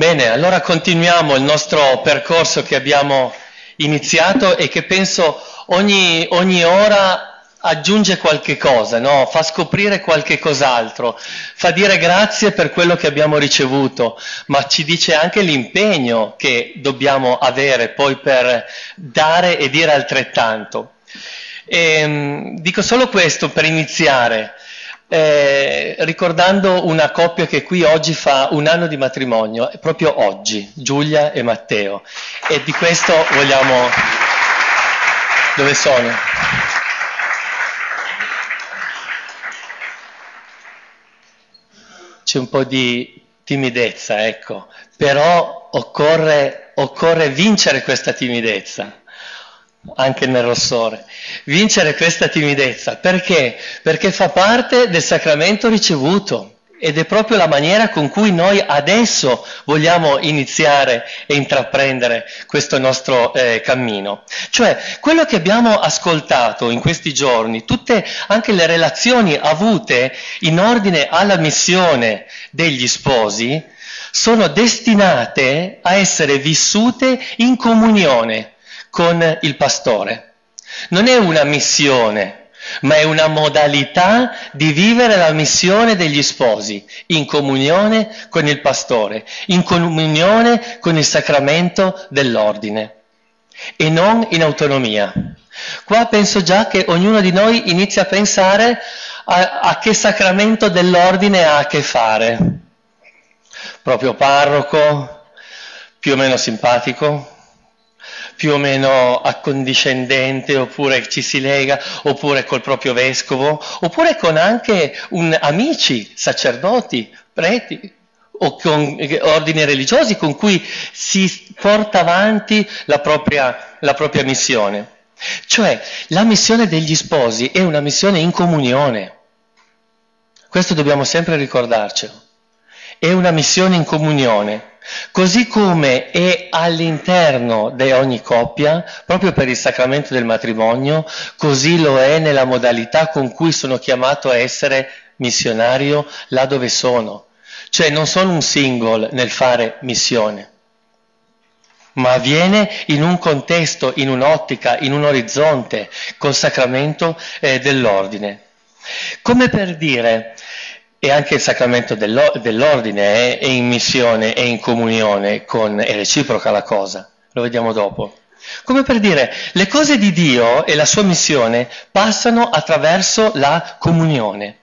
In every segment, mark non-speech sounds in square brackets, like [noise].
Bene, allora continuiamo il nostro percorso che abbiamo iniziato e che penso ogni, ogni ora aggiunge qualche cosa, no? fa scoprire qualche cos'altro, fa dire grazie per quello che abbiamo ricevuto, ma ci dice anche l'impegno che dobbiamo avere poi per dare e dire altrettanto. E, ehm, dico solo questo per iniziare eh, ricordando una coppia che qui oggi fa un anno di matrimonio, proprio oggi, Giulia e Matteo. E di questo vogliamo... Dove sono? C'è un po' di timidezza, ecco, però occorre, occorre vincere questa timidezza anche nel rossore. Vincere questa timidezza, perché? Perché fa parte del sacramento ricevuto ed è proprio la maniera con cui noi adesso vogliamo iniziare e intraprendere questo nostro eh, cammino. Cioè, quello che abbiamo ascoltato in questi giorni, tutte anche le relazioni avute in ordine alla missione degli sposi, sono destinate a essere vissute in comunione con il pastore. Non è una missione, ma è una modalità di vivere la missione degli sposi, in comunione con il pastore, in comunione con il sacramento dell'ordine e non in autonomia. Qua penso già che ognuno di noi inizia a pensare a, a che sacramento dell'ordine ha a che fare. Proprio parroco, più o meno simpatico, più o meno accondiscendente, oppure ci si lega, oppure col proprio vescovo, oppure con anche un, amici, sacerdoti, preti o con ordini religiosi con cui si porta avanti la propria, la propria missione. Cioè, la missione degli sposi è una missione in comunione. Questo dobbiamo sempre ricordarcelo. È una missione in comunione. Così come è all'interno di ogni coppia, proprio per il sacramento del matrimonio, così lo è nella modalità con cui sono chiamato a essere missionario là dove sono. Cioè non sono un single nel fare missione, ma avviene in un contesto, in un'ottica, in un orizzonte, col sacramento eh, dell'ordine. Come per dire, e anche il sacramento dell'ordine è in missione, è in comunione con, è reciproca la cosa, lo vediamo dopo. Come per dire, le cose di Dio e la sua missione passano attraverso la comunione,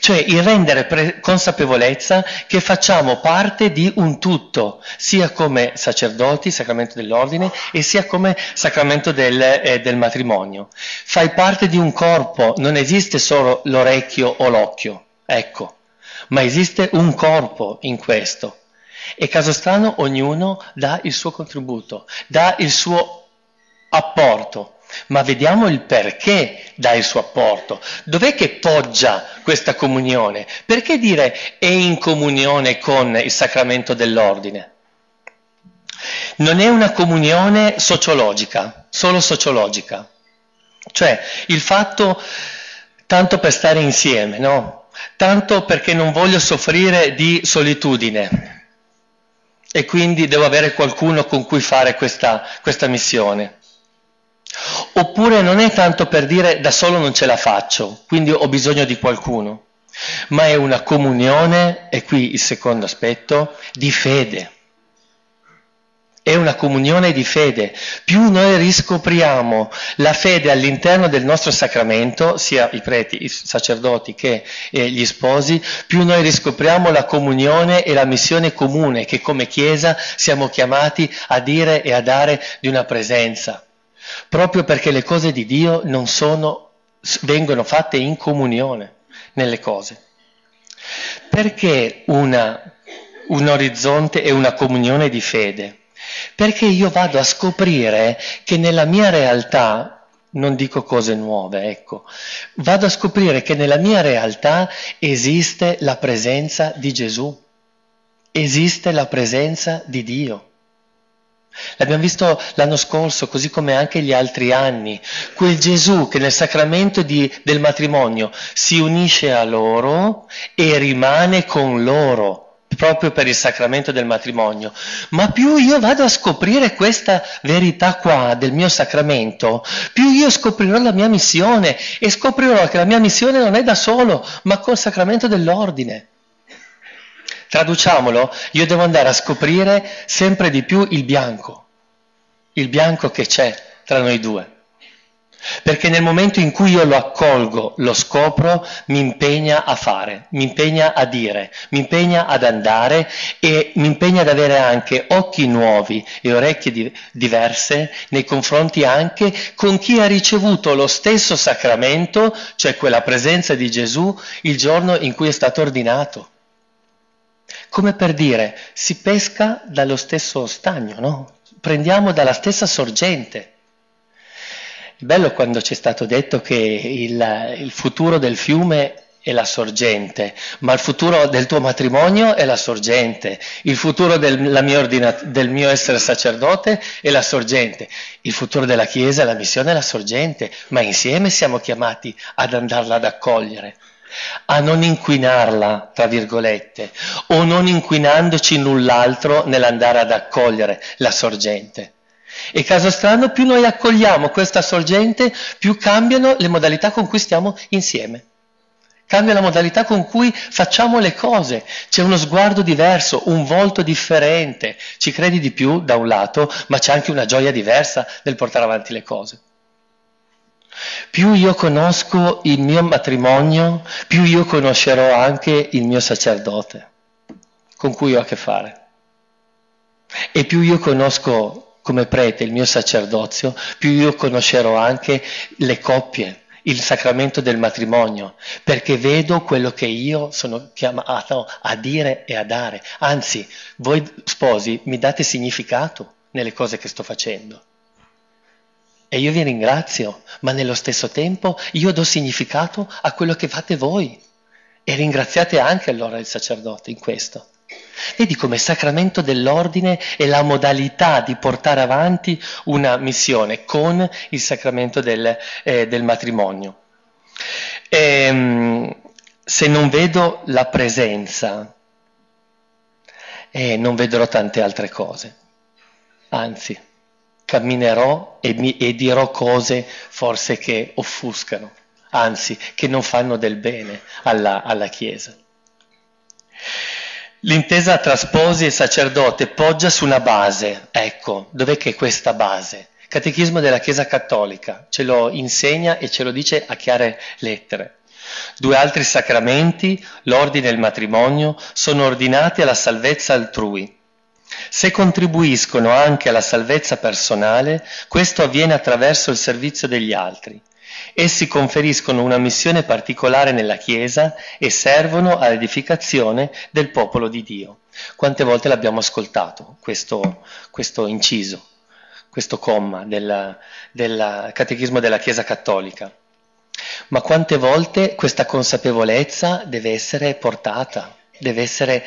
cioè il rendere pre- consapevolezza che facciamo parte di un tutto, sia come sacerdoti, sacramento dell'ordine, e sia come sacramento del, eh, del matrimonio. Fai parte di un corpo, non esiste solo l'orecchio o l'occhio. Ecco, ma esiste un corpo in questo. E caso strano ognuno dà il suo contributo, dà il suo apporto. Ma vediamo il perché dà il suo apporto. Dov'è che poggia questa comunione? Perché dire è in comunione con il sacramento dell'ordine? Non è una comunione sociologica, solo sociologica. Cioè il fatto tanto per stare insieme, no? Tanto perché non voglio soffrire di solitudine. E quindi devo avere qualcuno con cui fare questa, questa missione. Oppure non è tanto per dire da solo non ce la faccio, quindi ho bisogno di qualcuno, ma è una comunione, e qui il secondo aspetto, di fede è una comunione di fede. Più noi riscopriamo la fede all'interno del nostro sacramento, sia i preti, i sacerdoti che eh, gli sposi, più noi riscopriamo la comunione e la missione comune che come Chiesa siamo chiamati a dire e a dare di una presenza. Proprio perché le cose di Dio non sono, vengono fatte in comunione nelle cose. Perché una, un orizzonte e una comunione di fede? Perché io vado a scoprire che nella mia realtà, non dico cose nuove, ecco, vado a scoprire che nella mia realtà esiste la presenza di Gesù, esiste la presenza di Dio. L'abbiamo visto l'anno scorso, così come anche gli altri anni. Quel Gesù che nel sacramento di, del matrimonio si unisce a loro e rimane con loro proprio per il sacramento del matrimonio, ma più io vado a scoprire questa verità qua del mio sacramento, più io scoprirò la mia missione e scoprirò che la mia missione non è da solo, ma col sacramento dell'ordine. Traduciamolo, io devo andare a scoprire sempre di più il bianco, il bianco che c'è tra noi due. Perché nel momento in cui io lo accolgo, lo scopro, mi impegna a fare, mi impegna a dire, mi impegna ad andare e mi impegna ad avere anche occhi nuovi e orecchie di- diverse nei confronti anche con chi ha ricevuto lo stesso sacramento, cioè quella presenza di Gesù, il giorno in cui è stato ordinato. Come per dire, si pesca dallo stesso stagno, no? Prendiamo dalla stessa sorgente. Bello quando ci è stato detto che il, il futuro del fiume è la sorgente, ma il futuro del tuo matrimonio è la sorgente, il futuro del, mia ordina, del, mio essere sacerdote è la sorgente, il futuro della Chiesa, la missione è la sorgente, ma insieme siamo chiamati ad andarla ad accogliere, a non inquinarla, tra virgolette, o non inquinandoci null'altro nell'andare ad accogliere la sorgente. E caso strano, più noi accogliamo questa sorgente, più cambiano le modalità con cui stiamo insieme. Cambia la modalità con cui facciamo le cose, c'è uno sguardo diverso, un volto differente, ci credi di più da un lato, ma c'è anche una gioia diversa nel portare avanti le cose. Più io conosco il mio matrimonio, più io conoscerò anche il mio sacerdote con cui ho a che fare. E più io conosco come prete il mio sacerdozio, più io conoscerò anche le coppie, il sacramento del matrimonio, perché vedo quello che io sono chiamato a dire e a dare. Anzi, voi sposi mi date significato nelle cose che sto facendo. E io vi ringrazio, ma nello stesso tempo io do significato a quello che fate voi. E ringraziate anche allora il sacerdote in questo. Vedi come sacramento dell'ordine è la modalità di portare avanti una missione con il sacramento del, eh, del matrimonio. E, ehm, se non vedo la presenza, eh, non vedrò tante altre cose. Anzi, camminerò e, mi, e dirò cose forse che offuscano, anzi, che non fanno del bene alla, alla Chiesa. L'intesa tra sposi e sacerdote poggia su una base. Ecco, dov'è che è questa base? Catechismo della Chiesa Cattolica ce lo insegna e ce lo dice a chiare lettere. Due altri sacramenti, l'ordine e il matrimonio, sono ordinati alla salvezza altrui. Se contribuiscono anche alla salvezza personale, questo avviene attraverso il servizio degli altri. Essi conferiscono una missione particolare nella Chiesa e servono all'edificazione del popolo di Dio. Quante volte l'abbiamo ascoltato questo, questo inciso, questo comma del, del Catechismo della Chiesa Cattolica? Ma quante volte questa consapevolezza deve essere portata, deve essere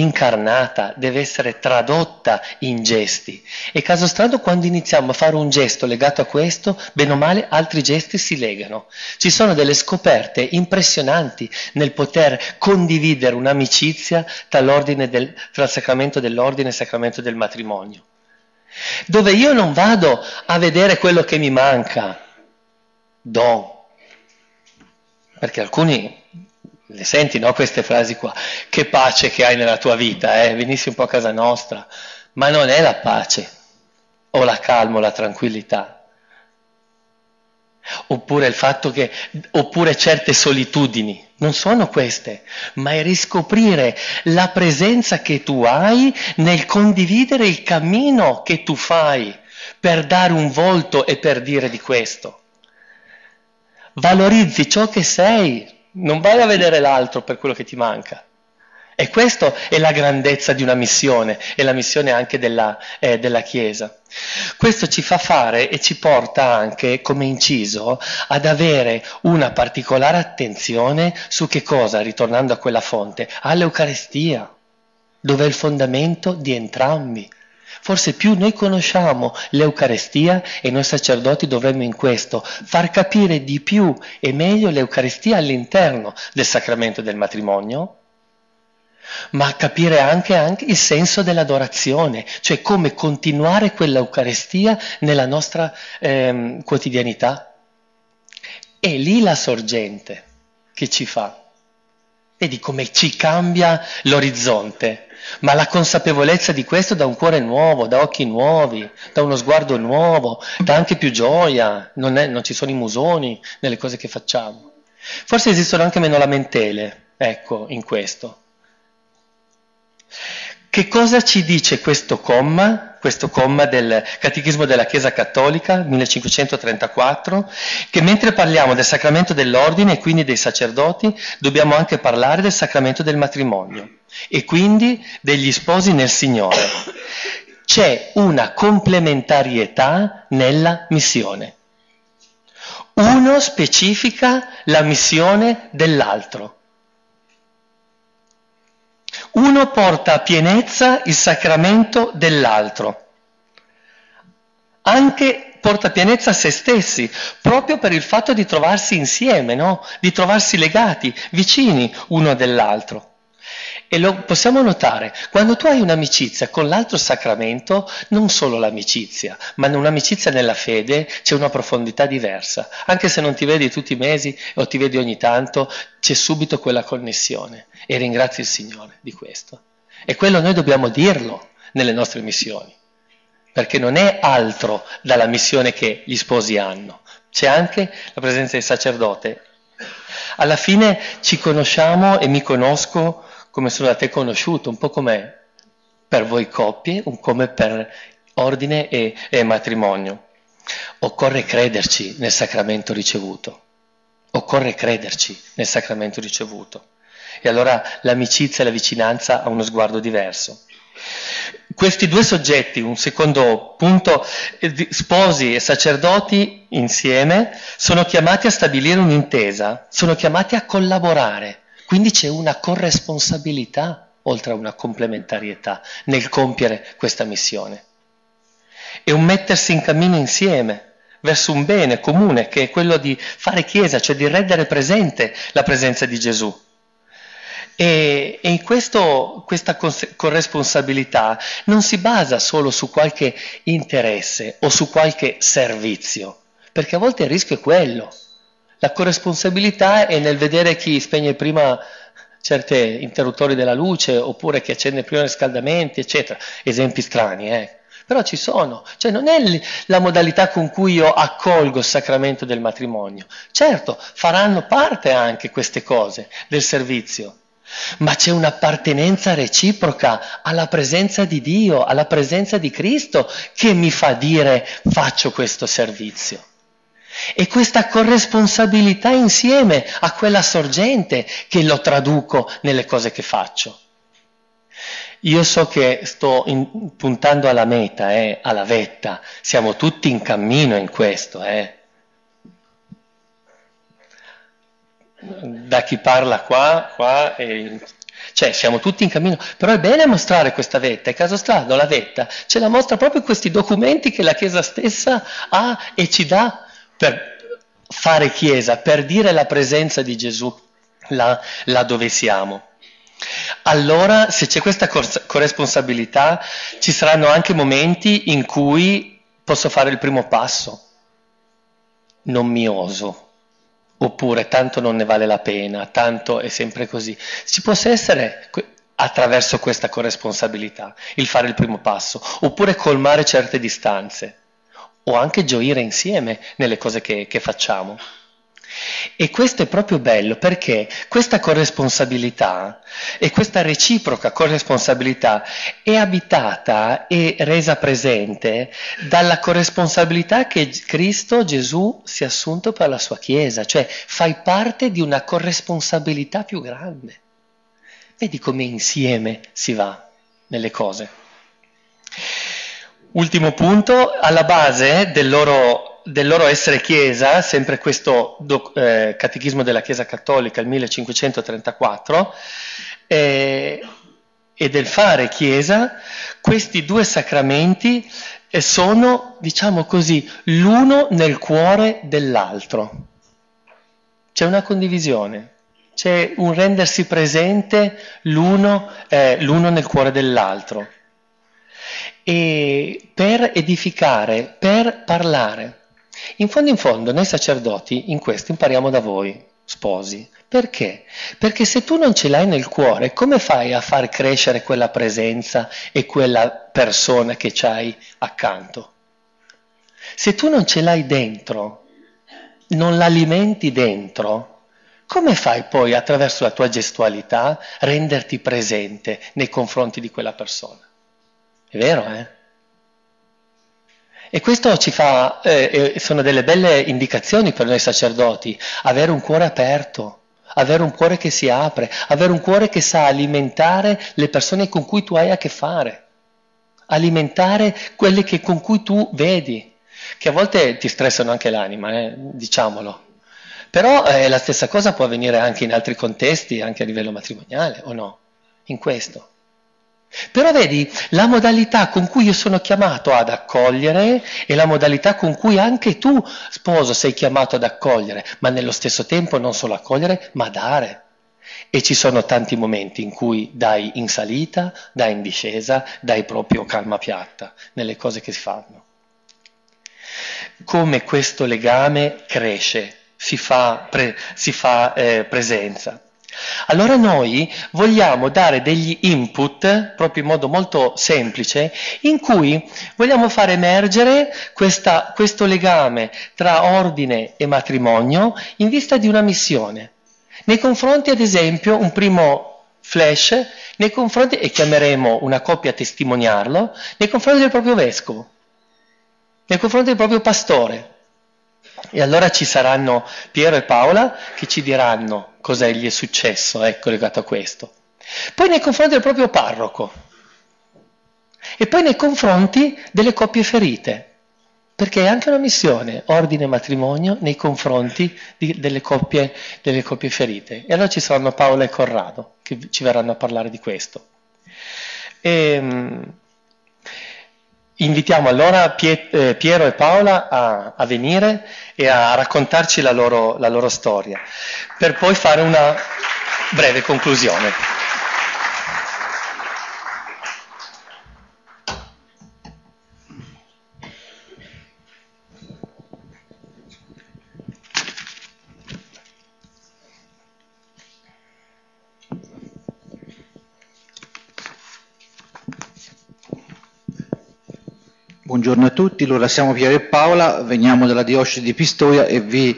incarnata, deve essere tradotta in gesti. E caso strano, quando iniziamo a fare un gesto legato a questo, bene o male, altri gesti si legano. Ci sono delle scoperte impressionanti nel poter condividere un'amicizia tra, del, tra il sacramento dell'ordine e il sacramento del matrimonio. Dove io non vado a vedere quello che mi manca, do. Perché alcuni le senti, no, queste frasi qua? Che pace che hai nella tua vita, eh? Venissi un po' a casa nostra. Ma non è la pace, o la calma, o la tranquillità. Oppure il fatto che, oppure certe solitudini. Non sono queste, ma è riscoprire la presenza che tu hai nel condividere il cammino che tu fai per dare un volto e per dire di questo. Valorizzi ciò che sei, non vai a vedere l'altro per quello che ti manca. E questa è la grandezza di una missione, e la missione anche della, eh, della, Chiesa. Questo ci fa fare e ci porta anche, come inciso, ad avere una particolare attenzione su che cosa, ritornando a quella fonte, all'Eucarestia, dove è il fondamento di entrambi. Forse più noi conosciamo l'Eucarestia e noi sacerdoti dovremmo in questo far capire di più e meglio l'Eucarestia all'interno del sacramento del matrimonio, ma capire anche, anche il senso dell'adorazione, cioè come continuare quell'Eucarestia nella nostra ehm, quotidianità. È lì la sorgente che ci fa. Vedi come ci cambia l'orizzonte, ma la consapevolezza di questo da un cuore nuovo, da occhi nuovi, da uno sguardo nuovo, da anche più gioia, non, è, non ci sono i musoni nelle cose che facciamo. Forse esistono anche meno lamentele, ecco, in questo. Che cosa ci dice questo comma, questo comma del Catechismo della Chiesa Cattolica, 1534? Che mentre parliamo del sacramento dell'ordine e quindi dei sacerdoti, dobbiamo anche parlare del sacramento del matrimonio e quindi degli sposi nel Signore. C'è una complementarietà nella missione. Uno specifica la missione dell'altro. Uno porta a pienezza il sacramento dell'altro. Anche porta a pienezza a se stessi, proprio per il fatto di trovarsi insieme, no? di trovarsi legati, vicini uno dell'altro. E lo possiamo notare, quando tu hai un'amicizia con l'altro sacramento, non solo l'amicizia, ma un'amicizia nella fede, c'è una profondità diversa. Anche se non ti vedi tutti i mesi o ti vedi ogni tanto, c'è subito quella connessione. E ringrazi il Signore di questo. E quello noi dobbiamo dirlo nelle nostre missioni, perché non è altro dalla missione che gli sposi hanno. C'è anche la presenza del sacerdote. Alla fine ci conosciamo e mi conosco come sono da te conosciuto, un po' come per voi coppie, un come per ordine e, e matrimonio. Occorre crederci nel sacramento ricevuto. Occorre crederci nel sacramento ricevuto. E allora l'amicizia e la vicinanza ha uno sguardo diverso. Questi due soggetti, un secondo punto, eh, sposi e sacerdoti insieme, sono chiamati a stabilire un'intesa, sono chiamati a collaborare quindi c'è una corresponsabilità, oltre a una complementarietà, nel compiere questa missione. È un mettersi in cammino insieme verso un bene comune che è quello di fare chiesa, cioè di rendere presente la presenza di Gesù. E, e questo, questa corresponsabilità non si basa solo su qualche interesse o su qualche servizio, perché a volte il rischio è quello la corresponsabilità è nel vedere chi spegne prima certi interruttori della luce oppure chi accende prima i riscaldamenti, eccetera. Esempi strani, eh. Però ci sono, cioè non è la modalità con cui io accolgo il sacramento del matrimonio. Certo, faranno parte anche queste cose del servizio, ma c'è un'appartenenza reciproca alla presenza di Dio, alla presenza di Cristo che mi fa dire faccio questo servizio. E questa corresponsabilità insieme a quella sorgente che lo traduco nelle cose che faccio. Io so che sto in, puntando alla meta, eh, alla vetta, siamo tutti in cammino in questo. Eh. Da chi parla qua, qua, e, cioè siamo tutti in cammino, però è bene mostrare questa vetta, è caso strano, la vetta ce la mostra proprio questi documenti che la Chiesa stessa ha e ci dà per fare chiesa, per dire la presenza di Gesù là, là dove siamo. Allora, se c'è questa corresponsabilità, ci saranno anche momenti in cui posso fare il primo passo. Non mi oso. Oppure tanto non ne vale la pena, tanto è sempre così. Ci può essere attraverso questa corresponsabilità il fare il primo passo, oppure colmare certe distanze o anche gioire insieme nelle cose che, che facciamo. E questo è proprio bello perché questa corresponsabilità e questa reciproca corresponsabilità è abitata e resa presente dalla corresponsabilità che Cristo Gesù si è assunto per la sua Chiesa, cioè fai parte di una corresponsabilità più grande. Vedi come insieme si va nelle cose. Ultimo punto, alla base del loro, del loro essere Chiesa, sempre questo doc, eh, Catechismo della Chiesa Cattolica, il 1534, eh, e del fare Chiesa, questi due sacramenti eh, sono, diciamo così, l'uno nel cuore dell'altro. C'è una condivisione. c'è un rendersi presente l'uno, eh, l'uno nel cuore dell'altro. E per edificare, per parlare. In fondo in fondo noi sacerdoti in questo impariamo da voi, sposi. Perché? Perché se tu non ce l'hai nel cuore, come fai a far crescere quella presenza e quella persona che c'hai accanto? Se tu non ce l'hai dentro, non l'alimenti dentro, come fai poi attraverso la tua gestualità renderti presente nei confronti di quella persona? È vero, eh? E questo ci fa, eh, sono delle belle indicazioni per noi sacerdoti, avere un cuore aperto, avere un cuore che si apre, avere un cuore che sa alimentare le persone con cui tu hai a che fare, alimentare quelle che, con cui tu vedi, che a volte ti stressano anche l'anima, eh, diciamolo. Però eh, la stessa cosa può avvenire anche in altri contesti, anche a livello matrimoniale, o no? In questo. Però vedi, la modalità con cui io sono chiamato ad accogliere è la modalità con cui anche tu, sposo, sei chiamato ad accogliere, ma nello stesso tempo non solo accogliere, ma dare. E ci sono tanti momenti in cui dai in salita, dai in discesa, dai proprio calma piatta nelle cose che si fanno. Come questo legame cresce, si fa, pre, si fa eh, presenza. Allora noi vogliamo dare degli input, proprio in modo molto semplice, in cui vogliamo far emergere questa, questo legame tra ordine e matrimonio in vista di una missione. Nei confronti, ad esempio, un primo flash, nei confronti, e chiameremo una coppia a testimoniarlo, nei confronti del proprio vescovo, nei confronti del proprio pastore. E allora ci saranno Piero e Paola che ci diranno cosa gli è successo, ecco, legato a questo. Poi nei confronti del proprio parroco. E poi nei confronti delle coppie ferite. Perché è anche una missione, ordine e matrimonio, nei confronti di, delle, coppie, delle coppie ferite. E allora ci saranno Paola e Corrado che ci verranno a parlare di questo. E, ehm, Invitiamo allora eh, Piero e Paola a, a, venire e a raccontarci la loro, la loro storia, per poi fare una breve conclusione. Buongiorno a tutti, allora siamo Piero e Paola, veniamo dalla diocesi di Pistoia e vi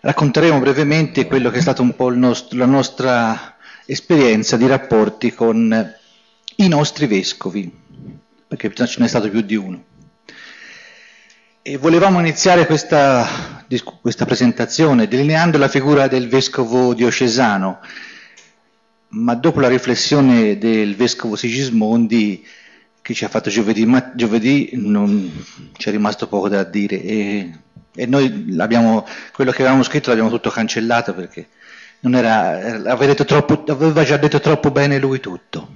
racconteremo brevemente quello che è stata un po' nostro, la nostra esperienza di rapporti con i nostri vescovi, perché ce n'è stato più di uno. E volevamo iniziare questa, questa presentazione delineando la figura del vescovo diocesano, ma dopo la riflessione del vescovo Sigismondi che ci ha fatto giovedì, ma giovedì non c'è rimasto poco da dire e, e noi quello che avevamo scritto l'abbiamo tutto cancellato perché era, aveva, troppo, aveva già detto troppo bene lui tutto.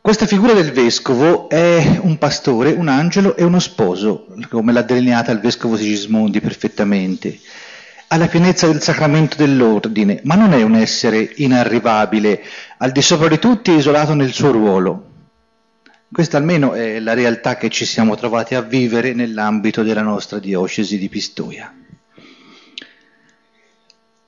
Questa figura del vescovo è un pastore, un angelo e uno sposo, come l'ha delineata il vescovo Sigismondi perfettamente alla pienezza del sacramento dell'ordine, ma non è un essere inarrivabile, al di sopra di tutti isolato nel suo ruolo. Questa almeno è la realtà che ci siamo trovati a vivere nell'ambito della nostra diocesi di Pistoia.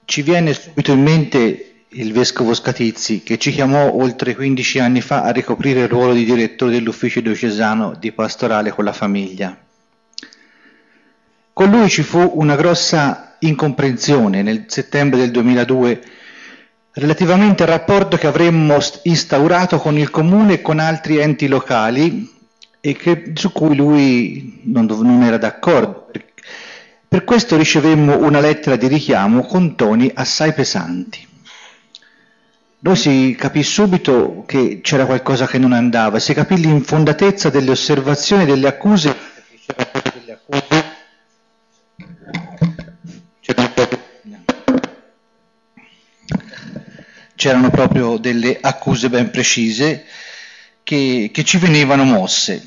Ci viene subito in mente il vescovo Scatizzi che ci chiamò oltre 15 anni fa a ricoprire il ruolo di direttore dell'ufficio diocesano di pastorale con la famiglia. Con lui ci fu una grossa incomprensione nel settembre del 2002 relativamente al rapporto che avremmo instaurato con il comune e con altri enti locali e che, su cui lui non, non era d'accordo. Per questo ricevemmo una lettera di richiamo con toni assai pesanti. Noi si capì subito che c'era qualcosa che non andava, si capì l'infondatezza delle osservazioni e delle accuse c'erano proprio delle accuse ben precise che, che ci venivano mosse.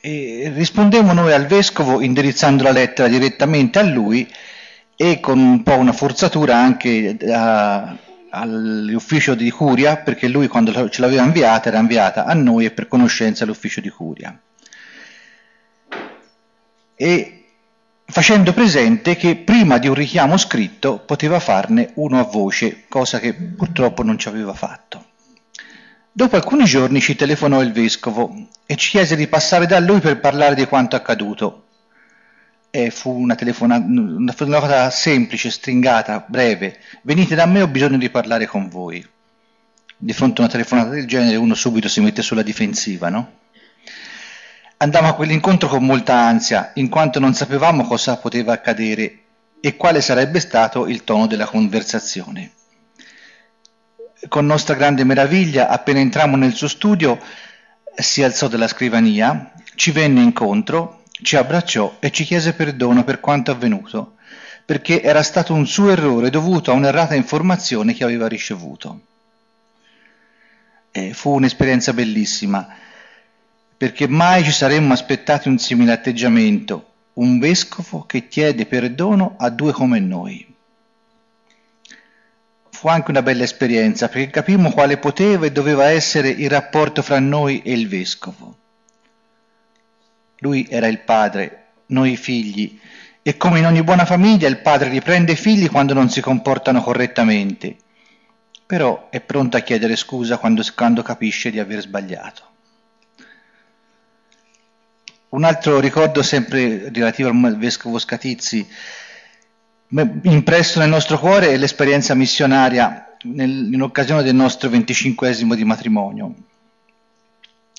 E rispondemmo noi al vescovo indirizzando la lettera direttamente a lui e con un po' una forzatura anche a, all'ufficio di curia, perché lui quando ce l'aveva inviata era inviata a noi e per conoscenza all'ufficio di curia. E facendo presente che prima di un richiamo scritto poteva farne uno a voce, cosa che purtroppo non ci aveva fatto. Dopo alcuni giorni ci telefonò il vescovo e ci chiese di passare da lui per parlare di quanto accaduto. E fu una telefonata, una telefonata semplice, stringata, breve. Venite da me, ho bisogno di parlare con voi. Di fronte a una telefonata del genere uno subito si mette sulla difensiva, no? Andavamo a quell'incontro con molta ansia, in quanto non sapevamo cosa poteva accadere e quale sarebbe stato il tono della conversazione. Con nostra grande meraviglia, appena entrammo nel suo studio, si alzò dalla scrivania, ci venne incontro, ci abbracciò e ci chiese perdono per quanto avvenuto, perché era stato un suo errore dovuto a un'errata informazione che aveva ricevuto. E fu un'esperienza bellissima, perché mai ci saremmo aspettati un simile atteggiamento, un vescovo che chiede perdono a due come noi fu anche una bella esperienza perché capimmo quale poteva e doveva essere il rapporto fra noi e il vescovo. Lui era il padre, noi i figli, e come in ogni buona famiglia il padre riprende i figli quando non si comportano correttamente, però è pronto a chiedere scusa quando, quando capisce di aver sbagliato. Un altro ricordo sempre relativo al vescovo Scatizzi impresso nel nostro cuore è l'esperienza missionaria nel, in occasione del nostro venticinquesimo di matrimonio.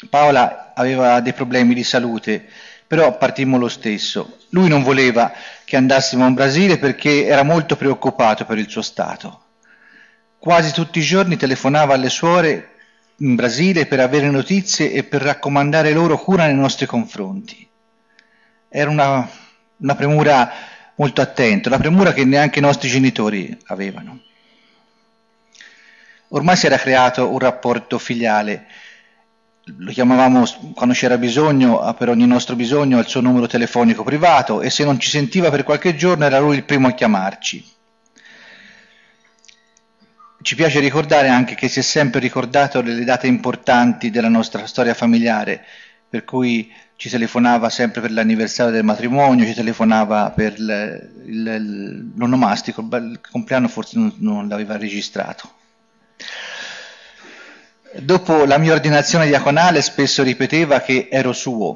Paola aveva dei problemi di salute, però partimmo lo stesso. Lui non voleva che andassimo in Brasile perché era molto preoccupato per il suo stato. Quasi tutti i giorni telefonava alle suore in Brasile per avere notizie e per raccomandare loro cura nei nostri confronti. Era una, una premura molto attento, la premura che neanche i nostri genitori avevano. Ormai si era creato un rapporto filiale, lo chiamavamo quando c'era bisogno, per ogni nostro bisogno, il suo numero telefonico privato e se non ci sentiva per qualche giorno era lui il primo a chiamarci. Ci piace ricordare anche che si è sempre ricordato delle date importanti della nostra storia familiare, per cui ci telefonava sempre per l'anniversario del matrimonio, ci telefonava per l'onomastico, il compleanno forse non, non l'aveva registrato. Dopo la mia ordinazione diaconale spesso ripeteva che ero suo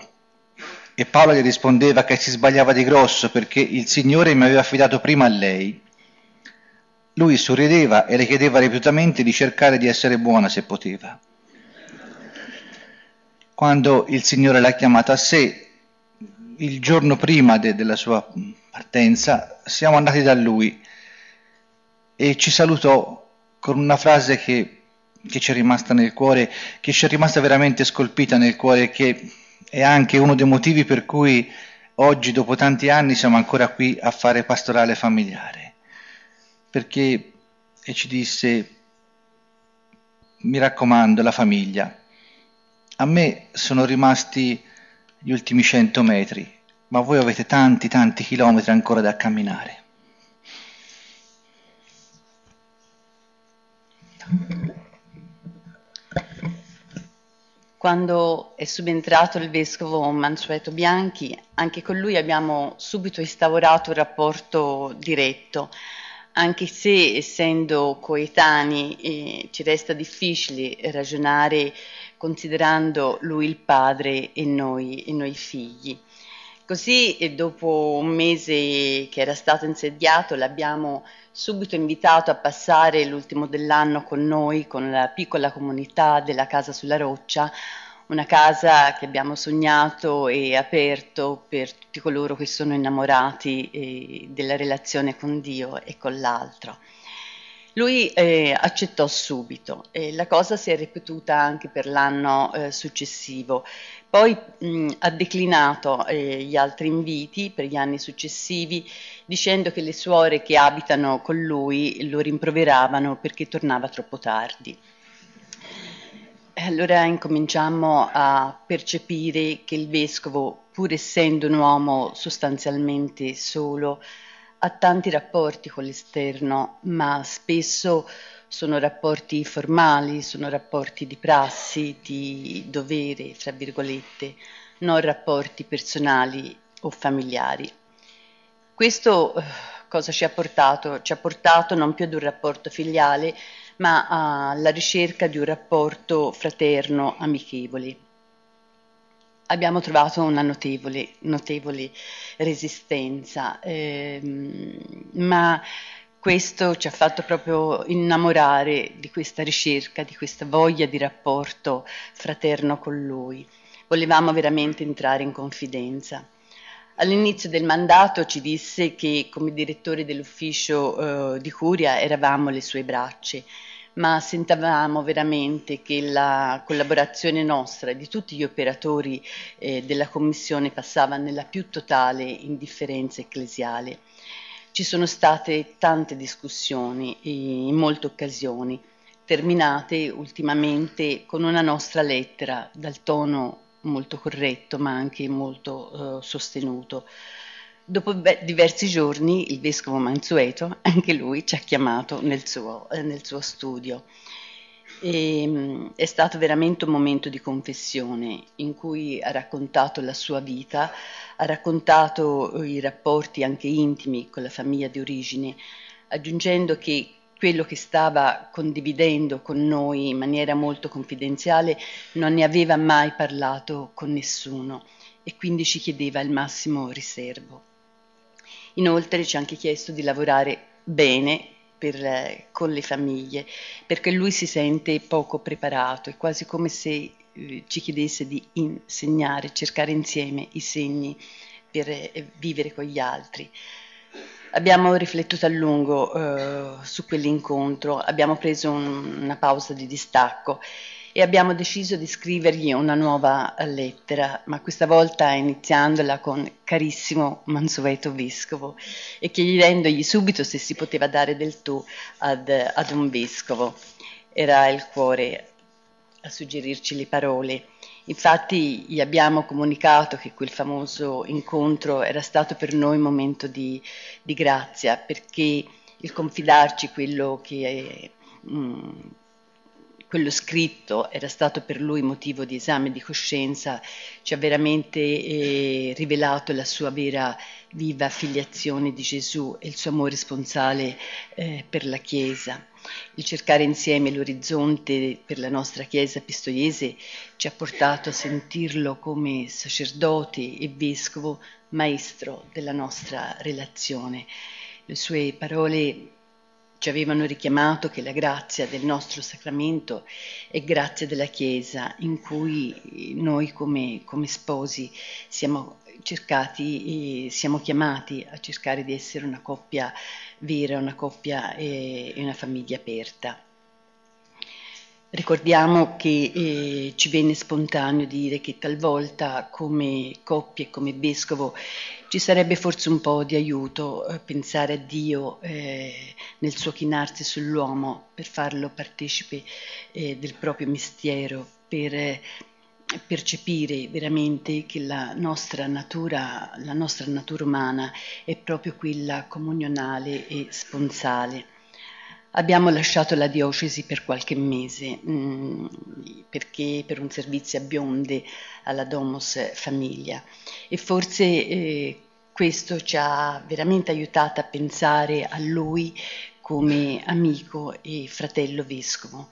e Paolo gli rispondeva che si sbagliava di grosso perché il Signore mi aveva affidato prima a lei. Lui sorrideva e le chiedeva ripetutamente di cercare di essere buona se poteva quando il Signore l'ha chiamata a sé, il giorno prima de- della sua partenza, siamo andati da lui e ci salutò con una frase che, che ci è rimasta nel cuore, che ci è rimasta veramente scolpita nel cuore, che è anche uno dei motivi per cui oggi, dopo tanti anni, siamo ancora qui a fare pastorale familiare. Perché e ci disse, mi raccomando, la famiglia, a me sono rimasti gli ultimi cento metri, ma voi avete tanti, tanti chilometri ancora da camminare. Quando è subentrato il vescovo Mansueto Bianchi, anche con lui abbiamo subito instaurato un rapporto diretto, anche se essendo coetanei eh, ci resta difficile ragionare considerando lui il padre e noi, e noi figli. Così dopo un mese che era stato insediato l'abbiamo subito invitato a passare l'ultimo dell'anno con noi, con la piccola comunità della Casa sulla Roccia, una casa che abbiamo sognato e aperto per tutti coloro che sono innamorati eh, della relazione con Dio e con l'altro. Lui eh, accettò subito e la cosa si è ripetuta anche per l'anno eh, successivo. Poi mh, ha declinato eh, gli altri inviti per gli anni successivi dicendo che le suore che abitano con lui lo rimproveravano perché tornava troppo tardi. Allora incominciamo a percepire che il vescovo, pur essendo un uomo sostanzialmente solo, ha tanti rapporti con l'esterno, ma spesso sono rapporti formali, sono rapporti di prassi, di dovere, tra virgolette, non rapporti personali o familiari. Questo eh, cosa ci ha portato? Ci ha portato non più ad un rapporto filiale, ma alla ricerca di un rapporto fraterno, amichevole. Abbiamo trovato una notevole, notevole resistenza, ehm, ma questo ci ha fatto proprio innamorare di questa ricerca, di questa voglia di rapporto fraterno con lui. Volevamo veramente entrare in confidenza. All'inizio del mandato ci disse che come direttore dell'ufficio eh, di curia eravamo le sue braccia, ma sentavamo veramente che la collaborazione nostra e di tutti gli operatori eh, della Commissione passava nella più totale indifferenza ecclesiale. Ci sono state tante discussioni in molte occasioni, terminate ultimamente con una nostra lettera dal tono molto corretto ma anche molto eh, sostenuto. Dopo diversi giorni il vescovo Mansueto, [laughs] anche lui, ci ha chiamato nel suo, eh, nel suo studio. E, ehm, è stato veramente un momento di confessione in cui ha raccontato la sua vita, ha raccontato i rapporti anche intimi con la famiglia di origine, aggiungendo che quello che stava condividendo con noi in maniera molto confidenziale non ne aveva mai parlato con nessuno e quindi ci chiedeva il massimo riservo. Inoltre ci ha anche chiesto di lavorare bene per, eh, con le famiglie, perché lui si sente poco preparato, è quasi come se eh, ci chiedesse di insegnare, cercare insieme i segni per eh, vivere con gli altri. Abbiamo riflettuto a lungo eh, su quell'incontro, abbiamo preso un, una pausa di distacco e abbiamo deciso di scrivergli una nuova lettera, ma questa volta iniziandola con carissimo Mansueto Vescovo e chiedendogli subito se si poteva dare del tu ad, ad un vescovo. Era il cuore a suggerirci le parole. Infatti gli abbiamo comunicato che quel famoso incontro era stato per noi un momento di, di grazia, perché il confidarci quello che mh, mm, quello scritto era stato per lui motivo di esame di coscienza, ci ha veramente eh, rivelato la sua vera viva filiazione di Gesù e il suo amore sponsale eh, per la Chiesa. Il cercare insieme l'orizzonte per la nostra Chiesa pistoiese ci ha portato a sentirlo come sacerdote e vescovo, maestro della nostra relazione. Le sue parole ci avevano richiamato che la grazia del nostro sacramento è grazia della Chiesa, in cui noi come, come sposi siamo cercati, siamo chiamati a cercare di essere una coppia vera, una coppia e una famiglia aperta. Ricordiamo che eh, ci venne spontaneo dire che talvolta come coppia e come vescovo ci sarebbe forse un po' di aiuto eh, pensare a Dio eh, nel suo chinarsi sull'uomo per farlo partecipe eh, del proprio mistero, per eh, percepire veramente che la nostra natura, la nostra natura umana è proprio quella comunionale e sponsale. Abbiamo lasciato la diocesi per qualche mese mh, mm, perché per un servizio a bionde alla Domus Famiglia e forse eh, questo ci ha veramente aiutato a pensare a lui come amico e fratello vescovo.